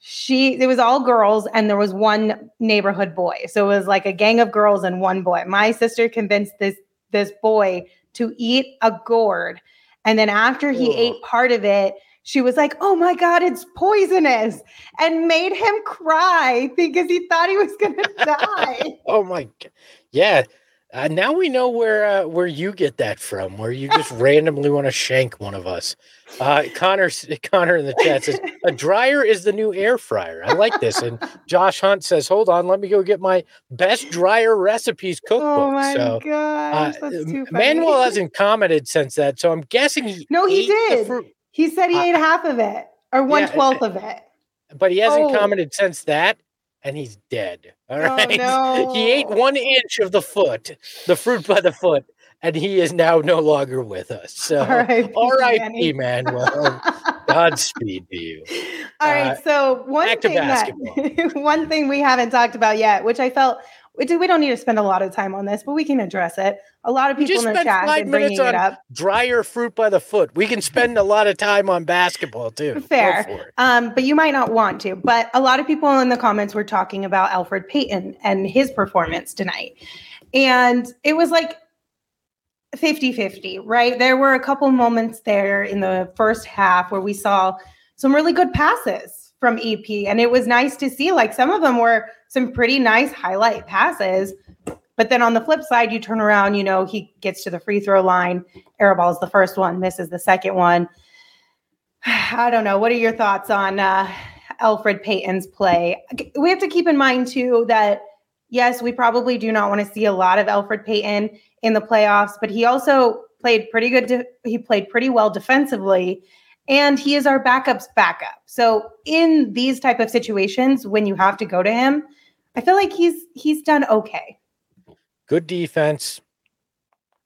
She, it was all girls, and there was one neighborhood boy. So it was like a gang of girls and one boy. My sister convinced this this boy to eat a gourd, and then after he ate part of it, she was like, "Oh my god, it's poisonous," and made him cry because he thought he was going to die. oh my god! Yeah. Uh, now we know where uh, where you get that from, where you just randomly want to shank one of us. Uh, Connor Connor in the chat says a dryer is the new air fryer. I like this. And Josh Hunt says, "Hold on, let me go get my best dryer recipes cookbook." Oh my so, gosh, uh, Manuel hasn't commented since that, so I'm guessing he no, he did. He said he ate half of it or one twelfth yeah, of it. But he hasn't oh. commented since that, and he's dead. All right. Oh, no. he ate one inch of the foot, the fruit by the foot, and he is now no longer with us. So R.I.P. Manuel. Godspeed to you. All right. Uh, so one thing that one thing we haven't talked about yet, which I felt we, do, we don't need to spend a lot of time on this, but we can address it. A lot of people in the chat been bringing it up. Dryer fruit by the foot. We can spend a lot of time on basketball too. Fair, um, but you might not want to. But a lot of people in the comments were talking about Elfrid Payton and his performance tonight, and it was like 50-50, right? There were a couple moments there in the first half where we saw some really good passes from EP, and it was nice to see. Like some of them were some pretty nice highlight passes. But then on the flip side, you turn around, you know, he gets to the free throw line, airballs the first one, misses the second one. I don't know. What are your thoughts on uh, Elfrid Payton's play? We have to keep in mind, too, that yes, we probably do not want to see a lot of Elfrid Payton in the playoffs, but he also played pretty good. De- he played pretty well defensively and he is our backup's backup. So in these type of situations when you have to go to him, I feel like he's he's done okay. Good defense,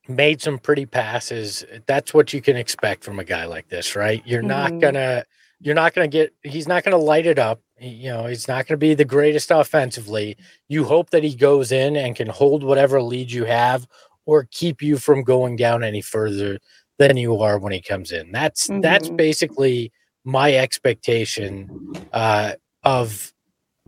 made some pretty passes. That's what you can expect from a guy like this, right? You're mm-hmm. not gonna you're not gonna get he's not gonna light it up. You know, he's not gonna be the greatest offensively. You hope that he goes in and can hold whatever lead you have or keep you from going down any further than you are when he comes in. That's mm-hmm. that's basically my expectation uh, of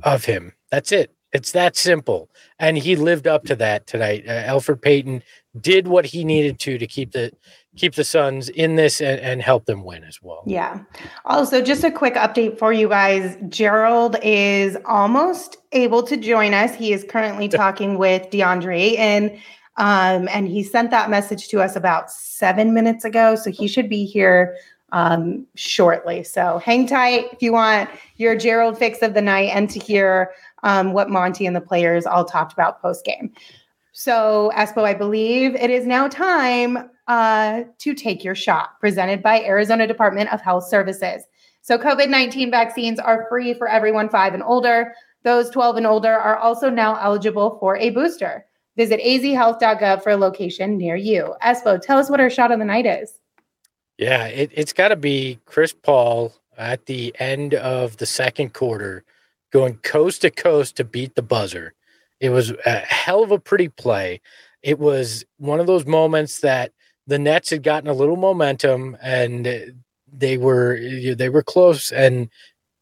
of him. That's it. It's that simple. And he lived up to that tonight. Uh, Elfrid Payton did what he needed to to keep the keep the Suns in this and, and help them win as well. Yeah. Also, just a quick update for you guys. Gerald is almost able to join us. He is currently talking with DeAndre and um, and he sent that message to us about seven minutes ago. So he should be here um, shortly. So hang tight if you want your Gerald fix of the night and to hear um, what Monty and the players all talked about post game. So, Espo, I believe it is now time uh, to take your shot, presented by Arizona Department of Health Services. So, COVID 19 vaccines are free for everyone five and older. Those 12 and older are also now eligible for a booster. Visit azhealth.gov for a location near you. Espo, tell us what our shot of the night is. Yeah, it, it's got to be Chris Paul at the end of the second quarter going coast to coast to beat the buzzer. It was a hell of a pretty play. It was one of those moments that the Nets had gotten a little momentum and they were they were close and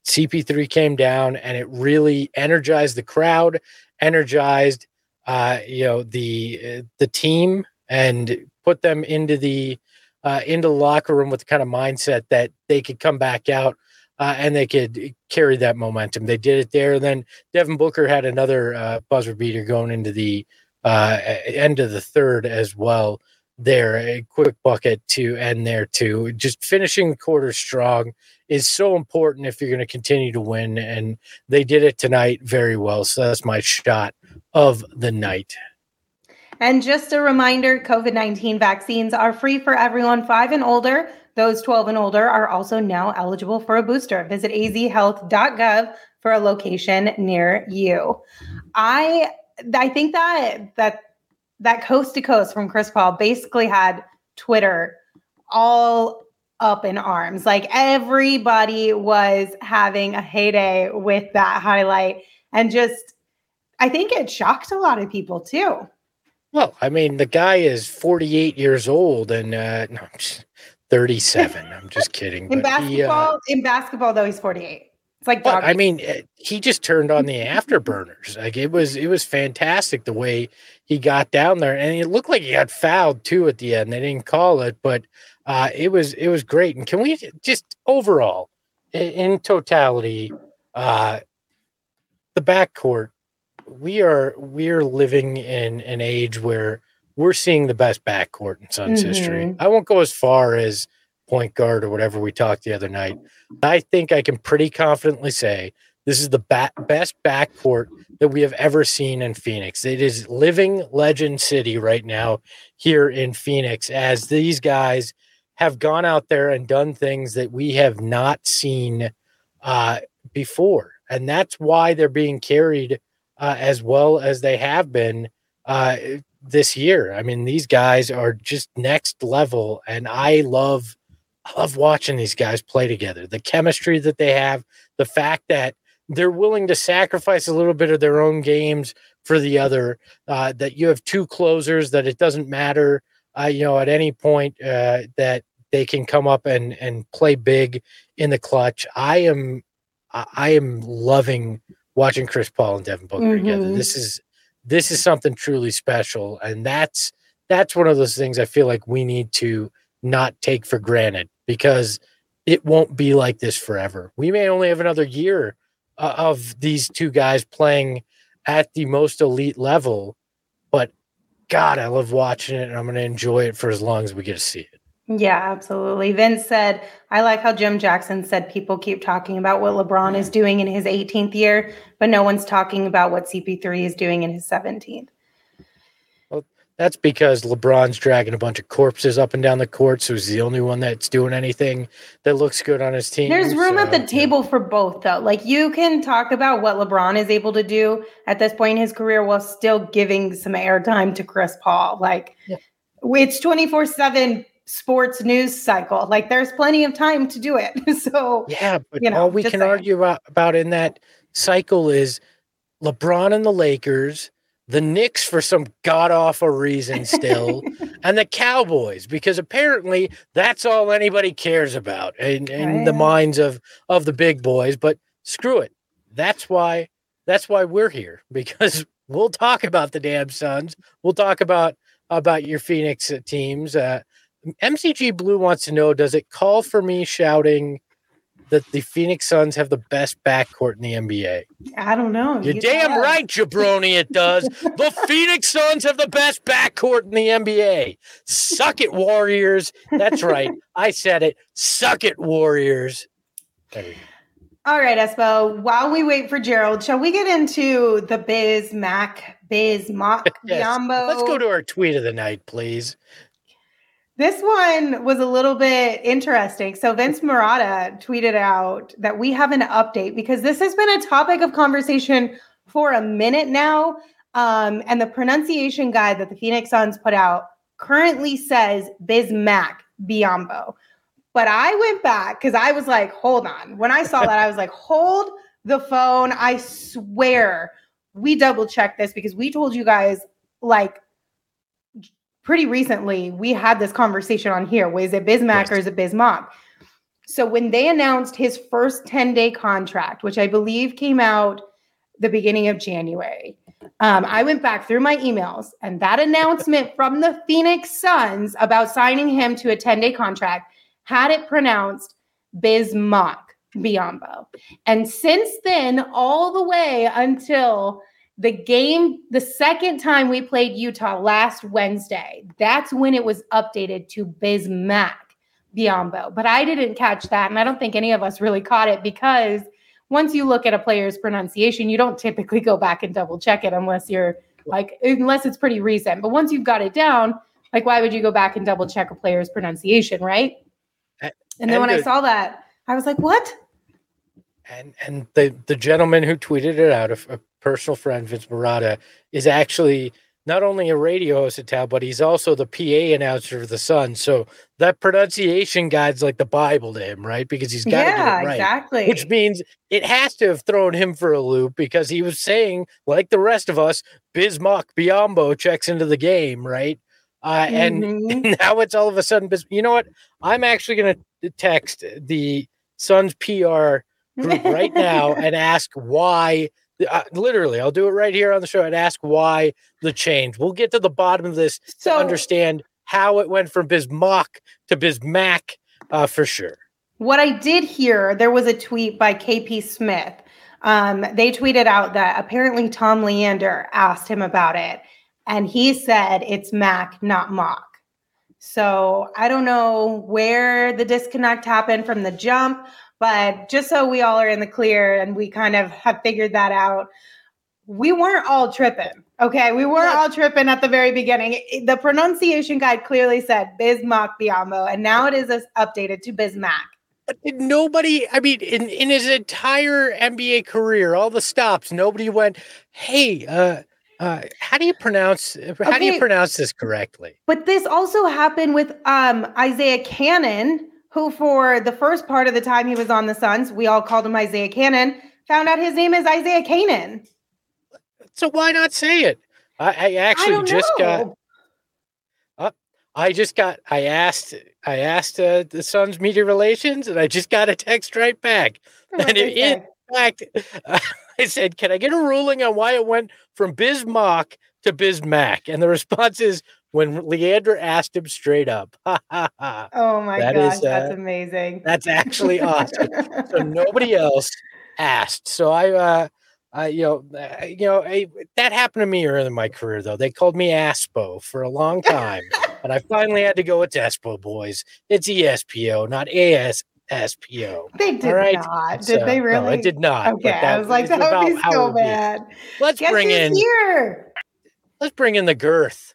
CP3 came down and it really energized the crowd, energized uh, you know the the team and put them into the uh, into the locker room with the kind of mindset that they could come back out uh, and they could carry that momentum. They did it there. And then Devin Booker had another uh, buzzer beater going into the uh, end of the third as well. There, a quick bucket to end there too. Just finishing quarter strong is so important if you're going to continue to win, and they did it tonight very well. So that's my shot of the night. And just a reminder COVID 19 vaccines are free for everyone five and older. Those 12 and older are also now eligible for a booster. Visit azhealth.gov for a location near you. I I think that that that coast to coast from Chris Paul basically had Twitter all up in arms. Like everybody was having a heyday with that highlight and just I think it shocked a lot of people too. Well, I mean, the guy is 48 years old and uh, no, 37. I'm just kidding. in basketball, he, uh, in basketball though, he's 48. It's like well, I mean, eh, he just turned on the afterburners. Like it was, it was fantastic the way he got down there, and it looked like he got fouled too at the end. They didn't call it, but uh, it was, it was great. And can we just overall, in, in totality, uh, the backcourt, we are we are living in an age where we're seeing the best backcourt in Suns mm-hmm. history. I won't go as far as point guard or whatever we talked the other night. I think I can pretty confidently say this is the ba- best backcourt that we have ever seen in Phoenix. It is living legend city right now here in Phoenix as these guys have gone out there and done things that we have not seen uh, before. And that's why they're being carried uh, as well as they have been uh, this year. I mean, these guys are just next level, and I love I love watching these guys play together. The chemistry that they have, the fact that they're willing to sacrifice a little bit of their own games for the other. Uh, that you have two closers, that it doesn't matter, uh, you know, at any point uh, that they can come up and and play big in the clutch. I am I am loving watching Chris Paul and Devin Booker mm-hmm. together. This is this is something truly special and that's that's one of those things i feel like we need to not take for granted because it won't be like this forever we may only have another year uh, of these two guys playing at the most elite level but god i love watching it and i'm going to enjoy it for as long as we get to see it yeah, absolutely. Vince said, I like how Jim Jackson said people keep talking about what LeBron is doing in his 18th year, but no one's talking about what CP3 is doing in his 17th. Well, That's because LeBron's dragging a bunch of corpses up and down the court, so he's the only one that's doing anything that looks good on his team. There's room so, at the table for both, though. Like you can talk about what LeBron is able to do at this point in his career while still giving some airtime to Chris Paul. Like yeah. it's 24 7 sports news cycle. Like there's plenty of time to do it. so yeah, but you know, all we can saying. argue about, about in that cycle is LeBron and the Lakers the Knicks for some god awful reason still, and the Cowboys because apparently that's all anybody cares about in, in the minds of of the big boys. But screw it, that's why that's why we're here because we'll talk about the damn Suns. We'll talk about about your Phoenix teams. Uh, MCG Blue wants to know: Does it call for me shouting? that the Phoenix Suns have the best backcourt in the NBA? I don't know. You're you damn right, jabroni. It does. the Phoenix Suns have the best backcourt in the NBA. Suck it, Warriors. That's right. I said it. Suck it, Warriors. All right, Espo. While we wait for Gerald, shall we get into the Biz Mac Biz Mock yes. Let's go to our tweet of the night, please. This one was a little bit interesting. So Vince Marotta tweeted out that we have an update because this has been a topic of conversation for a minute now. Um, and the pronunciation guide that the Phoenix Suns put out currently says Bismack Biyombo. But I went back because I was like, hold on. When I saw that, I was like, hold the phone. I swear we double checked this because we told you guys like pretty recently we had this conversation on here. Was it Bismack yes. or is it Bismack? So when they announced his first 10 day contract, which I believe came out the beginning of January, um, I went back through my emails and that announcement from the Phoenix Suns about signing him to a 10 day contract had it pronounced Bismack Biyombo. And since then, all the way until the game, the second time we played Utah last Wednesday, that's when it was updated to Bismack Biyombo. But I didn't catch that. And I don't think any of us really caught it because once you look at a player's pronunciation, you don't typically go back and double check it unless you're like, unless it's pretty recent. But once you've got it down, like, why would you go back and double check a player's pronunciation, right? And, and then when the, I saw that, I was like, what? And and the the gentleman who tweeted it out, a, a personal friend Vince Marotta is actually not only a radio host at Tal, but he's also the PA announcer of the Sun. So that pronunciation guide's like the Bible to him, right? Because he's got to yeah, get it right. Exactly. Which means it has to have thrown him for a loop because he was saying, like the rest of us, Bismack Biyombo checks into the game, right? Uh, and, mm-hmm. and, now it's all of a sudden. You know what? I'm actually going to text the Suns PR group right now and ask why uh, literally, I'll do it right here on the show and ask why the change. We'll get to the bottom of this so, to understand how it went from Bismack to Bismack uh, for sure. What I did hear, there was a tweet by KP Smith. Um, they tweeted out that apparently Tom Leander asked him about it, and he said it's Mac, not Mock. So I don't know where the disconnect happened from the jump. But just so we all are in the clear and we kind of have figured that out, we weren't all tripping. Okay. We weren't all tripping at the very beginning. The pronunciation guide clearly said Bismack Biyombo, and now it is updated to Bismack. But nobody, I mean, in, in his entire NBA career, all the stops, nobody went, hey, uh, uh, how do you pronounce how okay. do you pronounce this correctly? But this also happened with um, Isaiah Canaan, who for the first part of the time he was on the Suns, we all called him Isaiah Cannon, found out his name is Isaiah Canaan. So why not say it? I, I actually I just know. got. Uh, I just got. I asked. I asked uh, the Suns media relations, and I just got a text right back. and in, in fact, uh, I said, "Can I get a ruling on why it went from Bismarck to Bismack?" And the response is, when Leander asked him straight up. oh my that gosh, is, uh, that's amazing. That's actually awesome. so nobody else asked. So I, uh, I, you know, uh, you know, I, that happened to me early in my career. Though they called me Aspo for a long time, but I finally had to go with Espo boys. It's ESPO, not AS. SPO. They did right? not. Did so, they really? No, it did not. Okay, I was like, that would be so bad. Let's Guess bring in here. Let's bring in the girth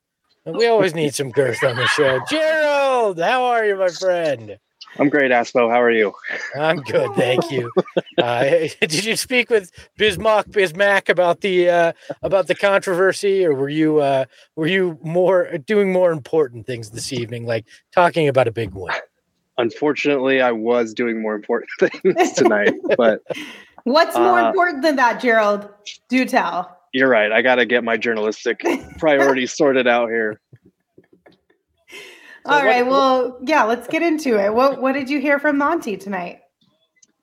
We always need some girth on the show. Gerald, how are you, my friend? I'm great, Aspo. How are you? I'm good, thank you. Uh, did you speak with Bismarck Bismack about the uh, about the controversy, or were you uh, were you more doing more important things this evening, like talking about a big win? Unfortunately, I was doing more important things tonight. but what's more uh, important than that, Gerald? Do tell. You're right. I got to get my journalistic priorities sorted out here. So All right. What, well, yeah, let's get into it. What What did you hear from Monty tonight?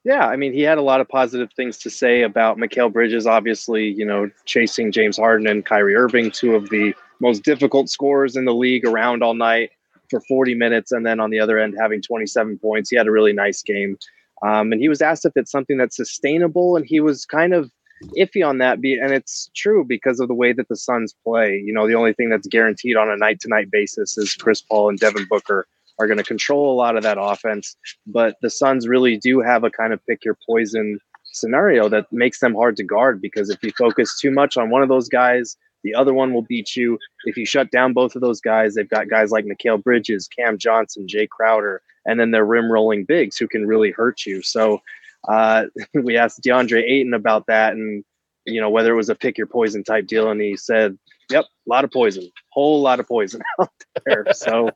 Yeah, I mean, he had a lot of positive things to say about Mikal Bridges. Obviously, you know, chasing James Harden and Kyrie Irving, two of the most difficult scorers in the league, around all night for 40 minutes, and then on the other end having 27 points. He had a really nice game, um, and he was asked if it's something that's sustainable, and he was kind of iffy on that. Be and it's true because of the way that the Suns play. You know, the only thing that's guaranteed on a night to night basis is Chris Paul and Devin Booker are going to control a lot of that offense. But the Suns really do have a kind of pick your poison scenario that makes them hard to guard because if you focus too much on one of those guys, the other one will beat you. If you shut down both of those guys, they've got guys like Mikal Bridges, Cam Johnson, Jae Crowder, and then their rim rolling bigs who can really hurt you. So uh, we asked DeAndre Ayton about that and, you know, whether it was a pick your poison type deal. And he said, yep, a lot of poison, whole lot of poison out there. so,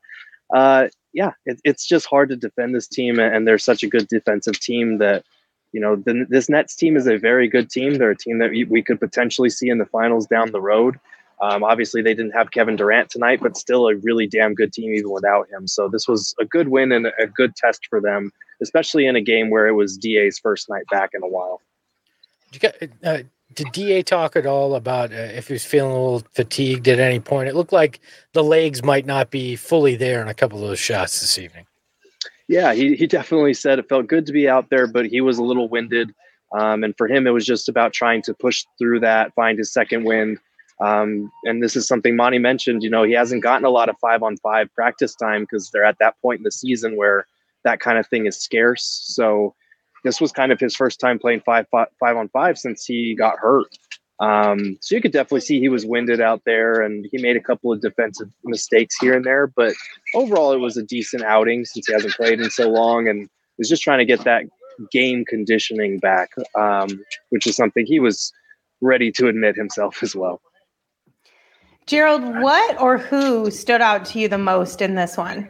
uh, yeah, it, it's just hard to defend this team. And they're such a good defensive team that, you know, the, this Nets team is a very good team. They're a team that we, we could potentially see in the finals down the road. Um, obviously, they didn't have Kevin Durant tonight, but still a really damn good team even without him. So this was a good win and a good test for them especially in a game where it was DA's first night back in a while. Uh, did DA talk at all about uh, if he was feeling a little fatigued at any point? It looked like the legs might not be fully there in a couple of those shots this evening. Yeah, he, he definitely said it felt good to be out there, but he was a little winded. Um, and for him, it was just about trying to push through that, find his second wind. Um, and this is something Monty mentioned. You know, he hasn't gotten a lot of five on five practice time because they're at that point in the season where that kind of thing is scarce. So this was kind of his first time playing five five, five on five since he got hurt. Um, so you could definitely see he was winded out there, and he made a couple of defensive mistakes here and there. But overall, it was a decent outing since he hasn't played in so long, and was just trying to get that game conditioning back, um, which is something he was ready to admit himself as well. Gerald, what or who stood out to you the most in this one?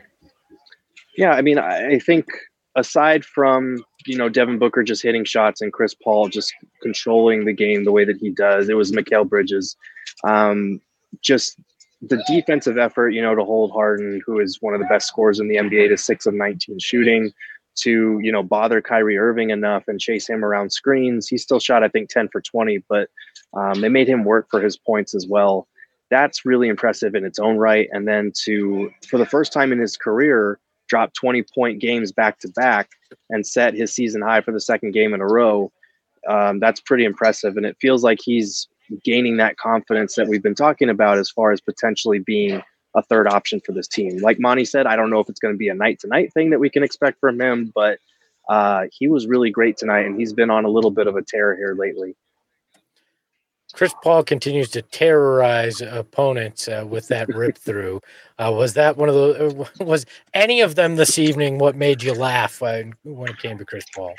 Yeah, I mean, I think aside from you know Devin Booker just hitting shots and Chris Paul just controlling the game the way that he does, it was Mikal Bridges. Um, just the defensive effort, you know, to hold Harden, who is one of the best scorers in the NBA, to six of 19 shooting, to you know bother Kyrie Irving enough and chase him around screens. He still shot, I think, 10 for 20, but um, they made him work for his points as well. That's really impressive in its own right. And then to, for the first time in his career, drop 20 point games back to back and set his season high for the second game in a row. Um, that's pretty impressive. And it feels like he's gaining that confidence that we've been talking about as far as potentially being a third option for this team. Like Monty said, I don't know if it's going to be a night to night thing that we can expect from him, but uh, he was really great tonight and he's been on a little bit of a tear here lately. Chris Paul continues to terrorize opponents uh, with that rip through. Uh, was that one of the? Uh, was any of them this evening what made you laugh when, when it came to Chris Paul?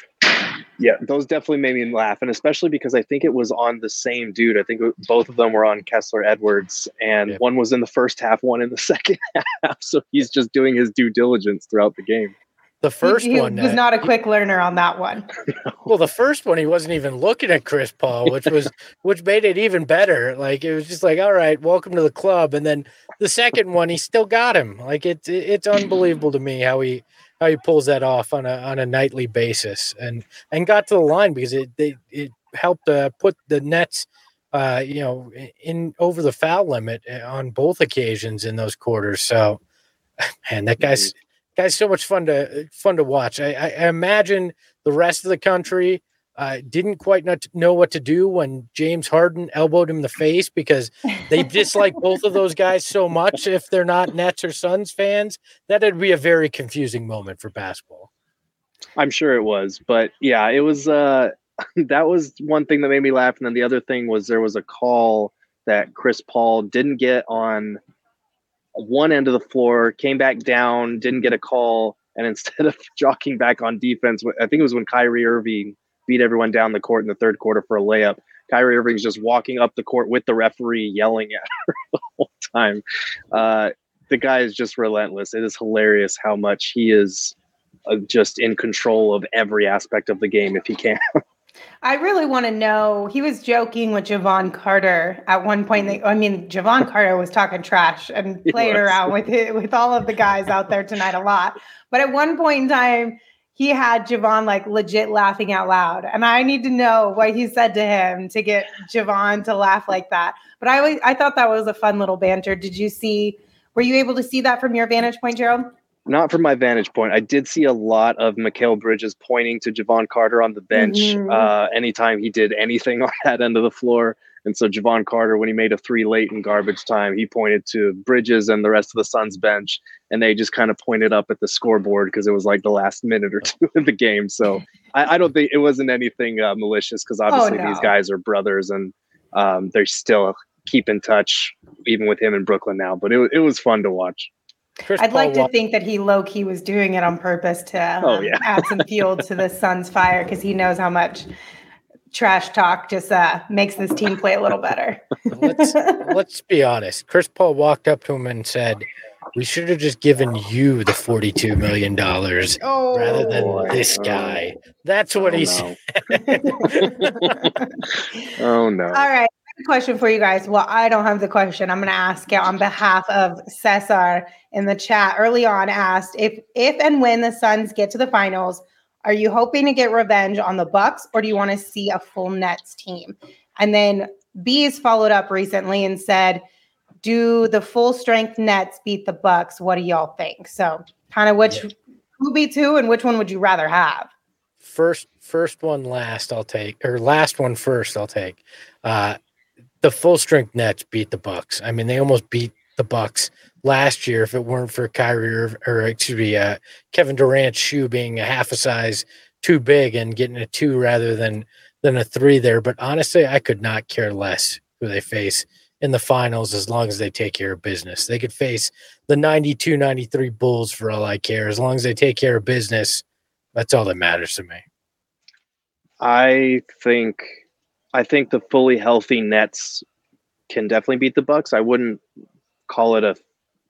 Yeah, those definitely made me laugh, and especially because I think it was on the same dude. I think both of them were on Kessler Edwards, and one was in the first half, one in the second half. So he's just doing his due diligence throughout the game. The first he, he one was not a quick learner on that one. well, the first one he wasn't even looking at Chris Paul, which was which made it even better. Like it was just like, all right, welcome to the club. And then the second one, he still got him. Like it's it's unbelievable to me how he how he pulls that off on a on a nightly basis and and got to the line because it they, it helped uh, put the Nets uh, you know in over the foul limit uh, on both occasions in those quarters. So man, that guy's mm-hmm guy's so much fun to fun to watch. I, I imagine the rest of the country uh, didn't quite know what to do when James Harden elbowed him in the face because they dislike both of those guys so much. If they're not Nets or Suns fans, that'd be a very confusing moment for basketball. I'm sure it was, but yeah, it was. Uh, that was one thing that made me laugh, and then the other thing was there was a call that Chris Paul didn't get on one end of the floor, came back down, didn't get a call, and instead of jogging back on defense, I think it was when Kyrie Irving beat everyone down the court in the third quarter for a layup. Kyrie Irving's just walking up the court with the referee yelling at her the whole time. Uh, the guy is just relentless. It is hilarious how much he is uh, just in control of every aspect of the game if he can. I really want to know. He was joking with Jevon Carter at one point. They, I mean, Jevon Carter was talking trash and played around with it with all of the guys out there tonight a lot. But at one point in time, he had Jevon like legit laughing out loud, and I need to know what he said to him to get Jevon to laugh like that. But I I thought that was a fun little banter. Did you see? Were you able to see that from your vantage point, Gerald? Not from my vantage point. I did see a lot of Mikal Bridges pointing to Jevon Carter on the bench mm-hmm. uh, anytime he did anything on that end of the floor. And so Jevon Carter, when he made a three late in garbage time, he pointed to Bridges and the rest of the Suns bench, and they just kind of pointed up at the scoreboard because it was like the last minute or two of the game. So I, I don't think it wasn't anything uh, malicious because obviously oh, no. these guys are brothers and um, they're still keep in touch even with him in Brooklyn now. But it, it was fun to watch. Chris I'd Paul like to think that he low key was doing it on purpose to oh, um, oh, yeah. add some fuel to the Suns' fire because he knows how much trash talk just uh, makes this team play a little better. let's let's be honest. Chris Paul walked up to him and said, "We should have just given you the forty-two million dollars oh, rather than boy. this guy." That's what oh, he no. said. oh no! All right question for you guys. Well, I don't have the question. I'm going to ask it on behalf of Cesar in the chat. Early on, asked if if and when the Suns get to the finals, are you hoping to get revenge on the Bucks, or do you want to see a full Nets team? And then Bees followed up recently and said, "Do the full strength Nets beat the Bucks? What do y'all think?" So, kind of which yeah. who beats who, and which one would you rather have? First, first one last. I'll take, or last one first. I'll take. Uh, the full strength Nets beat the Bucks. I mean, they almost beat the Bucks last year if it weren't for Kyrie or, or excuse me, uh, Kevin Durant's shoe being a half a size too big and getting a two rather than than a three there. But honestly, I could not care less who they face in the finals as long as they take care of business. They could face the 92 93 Bulls for all I care. As long as they take care of business, that's all that matters to me. I think I think the fully healthy Nets can definitely beat the Bucks. I wouldn't call it a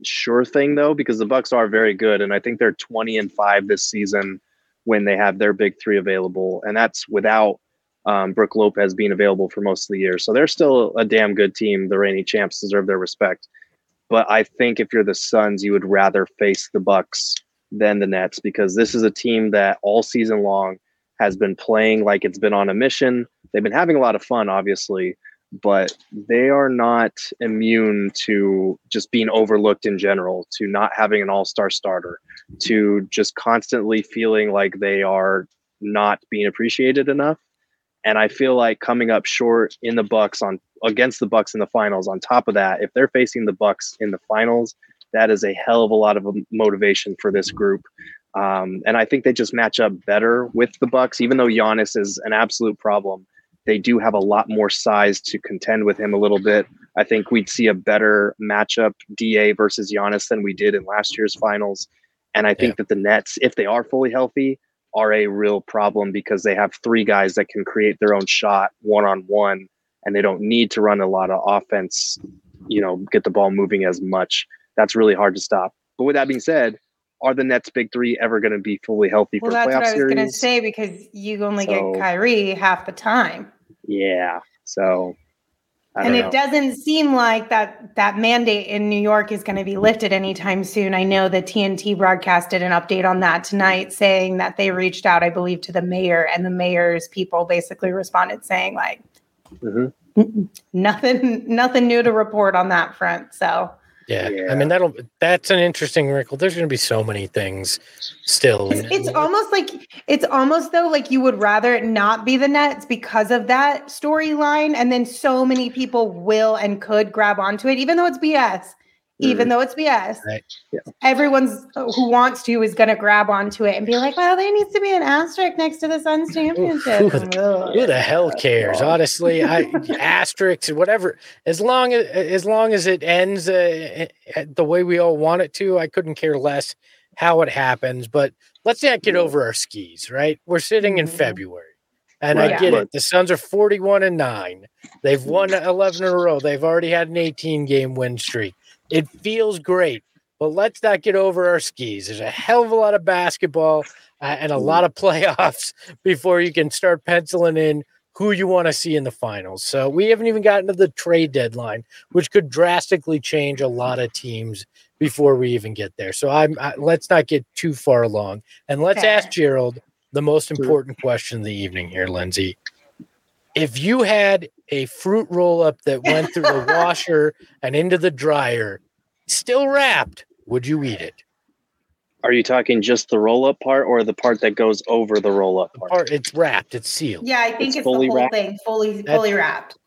sure thing though, because the Bucks are very good, and I think they're twenty and five this season when they have their big three available, and that's without um, Brook Lopez being available for most of the year. So they're still a damn good team. The reigning champs deserve their respect. But I think if you're the Suns, you would rather face the Bucks than the Nets because this is a team that all season long has been playing like it's been on a mission they've been having a lot of fun, obviously, but they are not immune to just being overlooked in general, to not having an all star starter, to just constantly feeling like they are not being appreciated enough. And I feel like coming up short in the Bucks on against the Bucks in the finals. On top of that, if they're facing the Bucks in the finals, that is a hell of a lot of motivation for this group. Um, and I think they just match up better with the Bucks, even though Giannis is an absolute problem they do have a lot more size to contend with him a little bit. I think we'd see a better matchup, DA versus Giannis, than we did in last year's finals. And I think yeah. that the Nets, if they are fully healthy, are a real problem because they have three guys that can create their own shot one on one, and they don't need to run a lot of offense, you know, get the ball moving as much. That's really hard to stop. But with that being said, are the Nets big three ever going to be fully healthy well, for that's what I was going to say because you only so, get Kyrie half the time. Yeah. So. and it know. doesn't seem like that that mandate in New York is going to be lifted anytime soon. I know the TNT broadcasted an update on that tonight, saying that they reached out, I believe, to the mayor, and the mayor's people basically responded saying like, mm-hmm. nothing, nothing new to report on that front. So yeah. yeah. I mean that'll that's an interesting wrinkle. There's going to be so many things still. It's, it's almost like it's almost though like you would rather it not be the Nets because of that storyline, and then so many people will and could grab onto it, even though it's BS. Even though it's BS. Right. Yeah. Everyone's who wants to is going to grab onto it and be like, "Well, there needs to be an asterisk next to the Suns championship." who Who the hell cares? Honestly, I asterisks whatever. As long as as long as it ends uh, the way we all want it to, I couldn't care less how it happens. But let's not get over our skis, right? We're sitting in Mhm. February. And Right. I get Look. it. The Suns are 41 and 9. They've won 11 in a row. They've already had an 18 game win streak. It feels great, but let's not get over our skis. There's a hell of a lot of basketball uh, and a lot of playoffs before you can start penciling in who you want to see in the finals. So we haven't even gotten to the trade deadline, which could drastically change a lot of teams before we even get there. So I'm I, let's not get too far along, and let's Fair. ask Gerald the most important question of the evening here, Lindsay. If you had a fruit roll up that went through the washer and into the dryer, still wrapped, would you eat it? Are you talking just the roll up part or the part that goes over the roll up part? part it's wrapped, it's sealed. Yeah, I think It's it's, fully the whole wrapped? thing, fully That's- fully wrapped.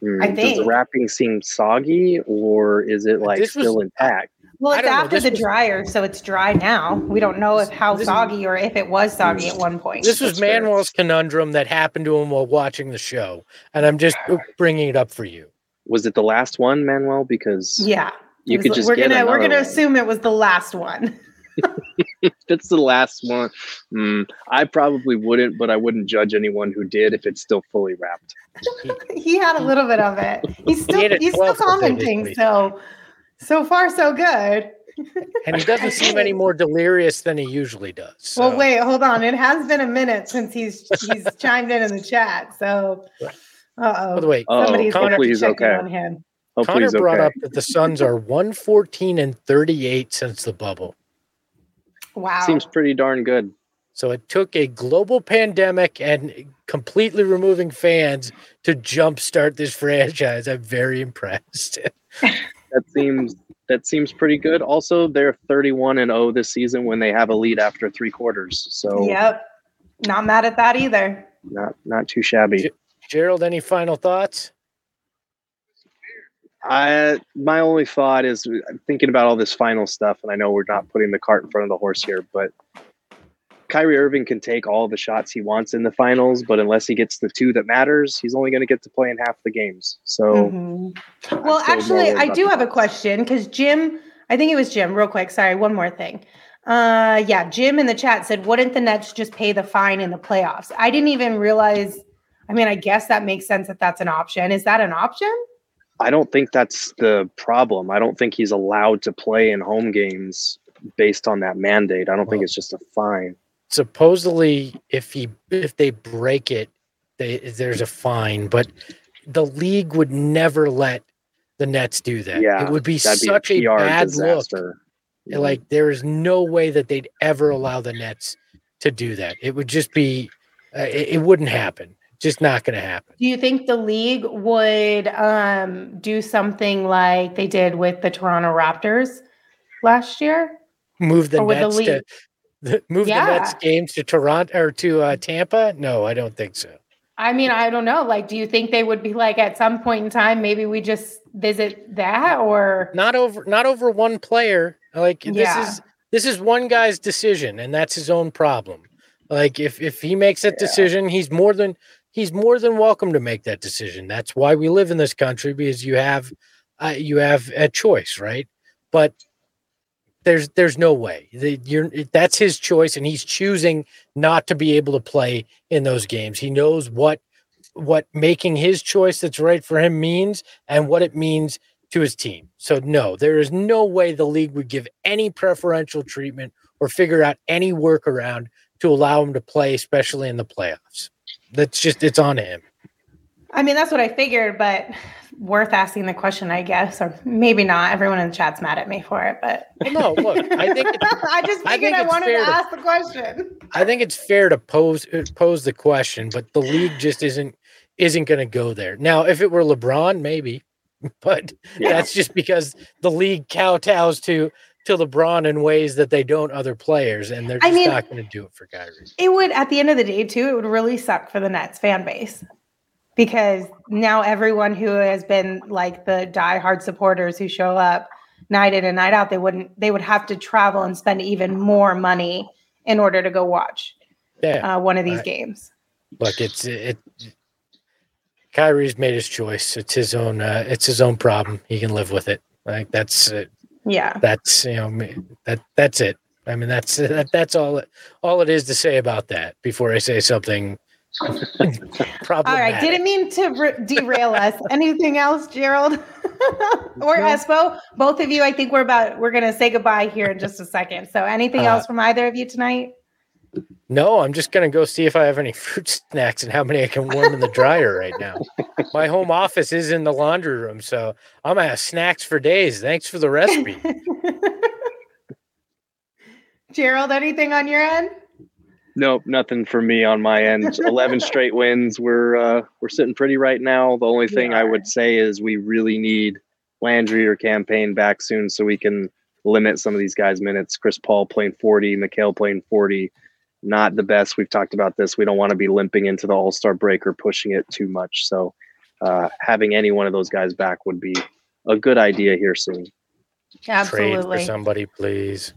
Hmm, I Does the wrapping seem soggy or is it like This was- still intact? Well, it's don't know, after the was- dryer, so it's dry now. We don't know if how This- soggy or if it was soggy at one point. This was That's fair. Manuel's conundrum that happened to him while watching the show, and I'm just bringing it up for you. Was it the last one, Manuel? Because yeah, you was- could just we're get gonna we're gonna one. assume it was the last one. that's the last one, hmm, I probably wouldn't, but I wouldn't judge anyone who did if it's still fully wrapped. he had a little bit of it. He's still ate he's still commenting. So so far so good. And he doesn't seem any more delirious than he usually does. Well, wait, hold on. It has been a minute since he's he's chimed in in the chat. So, uh By the oh, way, somebody's gonna have hopefully check in okay. on him. Hopefully Connor he's brought okay. up that the Suns are 114 and 38 since the bubble. Wow. Seems pretty darn good. So it took a global pandemic and completely removing fans to jumpstart this franchise. I'm very impressed. That seems that seems pretty good. Also, they're 31 and 0 this season when they have a lead after three quarters. So Yep. Not mad at that either. not not too shabby. Gerald, any final thoughts? I my only thought is I'm thinking about all this final stuff, and I know we're not putting the cart in front of the horse here, but Kyrie Irving can take all the shots he wants in the finals, but unless he gets the two that matters, he's only going to get to play in half the games. So, Mhm. Well, actually, I do have a question because Jim, I think it was Jim, real quick. Sorry, one more thing. Uh, yeah, Jim in the chat said, "Wouldn't the Nets just pay the fine in the playoffs?" I didn't even realize. I mean, I guess that makes sense that that's an option. Is that an option? I don't think that's the problem. I don't think he's allowed to play in home games based on that mandate. I don't think it's just a fine. Supposedly if he if they break it they, there's a fine but the league would never let the nets do that. Yeah, it would be such be a, a PR bad disaster. look like there is no way that they'd ever allow the nets to do that. It would just be uh, it, it wouldn't happen. Just not going to happen. Do you think the league would um, do something like they did with the Toronto Raptors last year? move the Or would the nets to the, move the nets Yeah. games to toronto or to uh, tampa no i don't think so I mean, I don't know. Like, do you think they would be like at some point in time, maybe we just visit that or not over not over one player like this is this is one guy's decision and that's his own problem like if if he makes that Yeah. decision he's more than he's more than welcome to make that decision that's why we live in this country because you have uh, you have a choice right but there's there's no way you're that's his choice and he's choosing not to be able to play in those games he knows what what making his choice that's right for him means and what it means to his team. So no, there is no way the league would give any preferential treatment or figure out any workaround to allow him to play, especially in the playoffs. That's just it's on him. I mean, that's what I figured, but worth asking the question, I guess, or maybe not. Everyone in the chat's mad at me for it, but Well, no, look, I think it's, I just I figured think I, it's wanted to to- ask the question. I think it's fair to pose uh, pose the question, but the league just isn't isn't going to go there. Now, if it were LeBron, maybe, but Yeah. that's just because the league kowtows to to LeBron in ways that they don't other players, and they're I just mean- not going to do it for Kyrie. It would, at the end of the day, too, it would really suck for the Nets fan base because now everyone who has been like the diehard supporters who show up night in and night out, they wouldn't. They would have to travel and spend even more money in order to go watch Yeah. uh, one of these I- games. Look, it's it. Kyrie's made his choice. It's his own. Uh, it's his own problem. He can live with it. Like that's uh, Yeah. that's you know that that's it. I mean that's that, that's all it, all it is to say about that. Before I say something. All right. Didn't mean to re- derail us. Anything else, Gerald or. Espo? Both of you. I think we're about. We're gonna say goodbye here in just a second. So, anything Uh, else from either of you tonight? No, I'm just gonna go see if I have any fruit snacks and how many I can warm in the dryer right now. My home office is in the laundry room, so I'm gonna have snacks for days. Thanks for the recipe. Gerald, anything on your end? Nope, nothing for me on my end. Eleven straight wins. We're uh, we're sitting pretty right now. The only thing I would say is we really need Landry or Cam Payne back soon so we can limit some of these guys' minutes. Chris Paul playing forty, Mikal playing forty. Not the best. We've talked about this. We don't want to be limping into the All Star break or pushing it too much. So uh, having any one of those guys back would be a good idea here soon. Trade Absolutely. for somebody, please.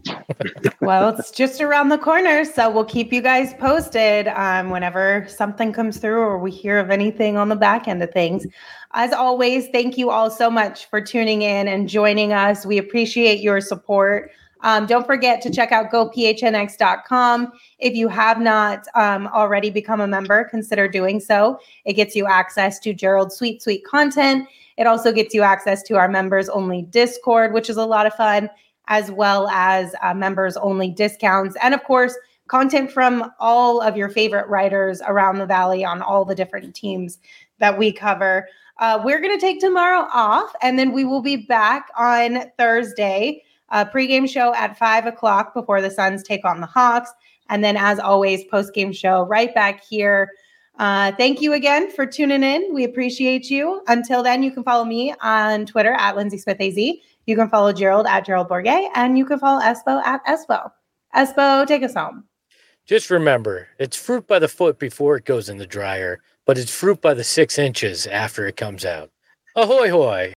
well, it's just around the corner, so we'll keep you guys posted um, whenever something comes through or we hear of anything on the back end of things. As always, thank you all so much for tuning in and joining us. We appreciate your support. Um, don't forget to check out gophnx.com. If you have not um, already become a member, consider doing so. It gets you access to Gerald's sweet, sweet content. It also gets you access to our members only Discord, which is a lot of fun as well as uh, members only discounts. And of course, content from all of your favorite writers around the valley on all the different teams that we cover. Uh, we're going to take tomorrow off and then we will be back on Thursday. Uh, pregame show at five o'clock before the Suns take on the Hawks. And then, as always, postgame show right back here. Uh, thank you again for tuning in. We appreciate you. Until then, you can follow me on Twitter at Lindsay Smith AZ. You can follow Gerald at Gerald Bourguet, and you can follow Espo at Espo. Espo, take us home. Just remember, it's fruit by the foot before it goes in the dryer, but it's fruit by the six inches after it comes out. Ahoy hoy!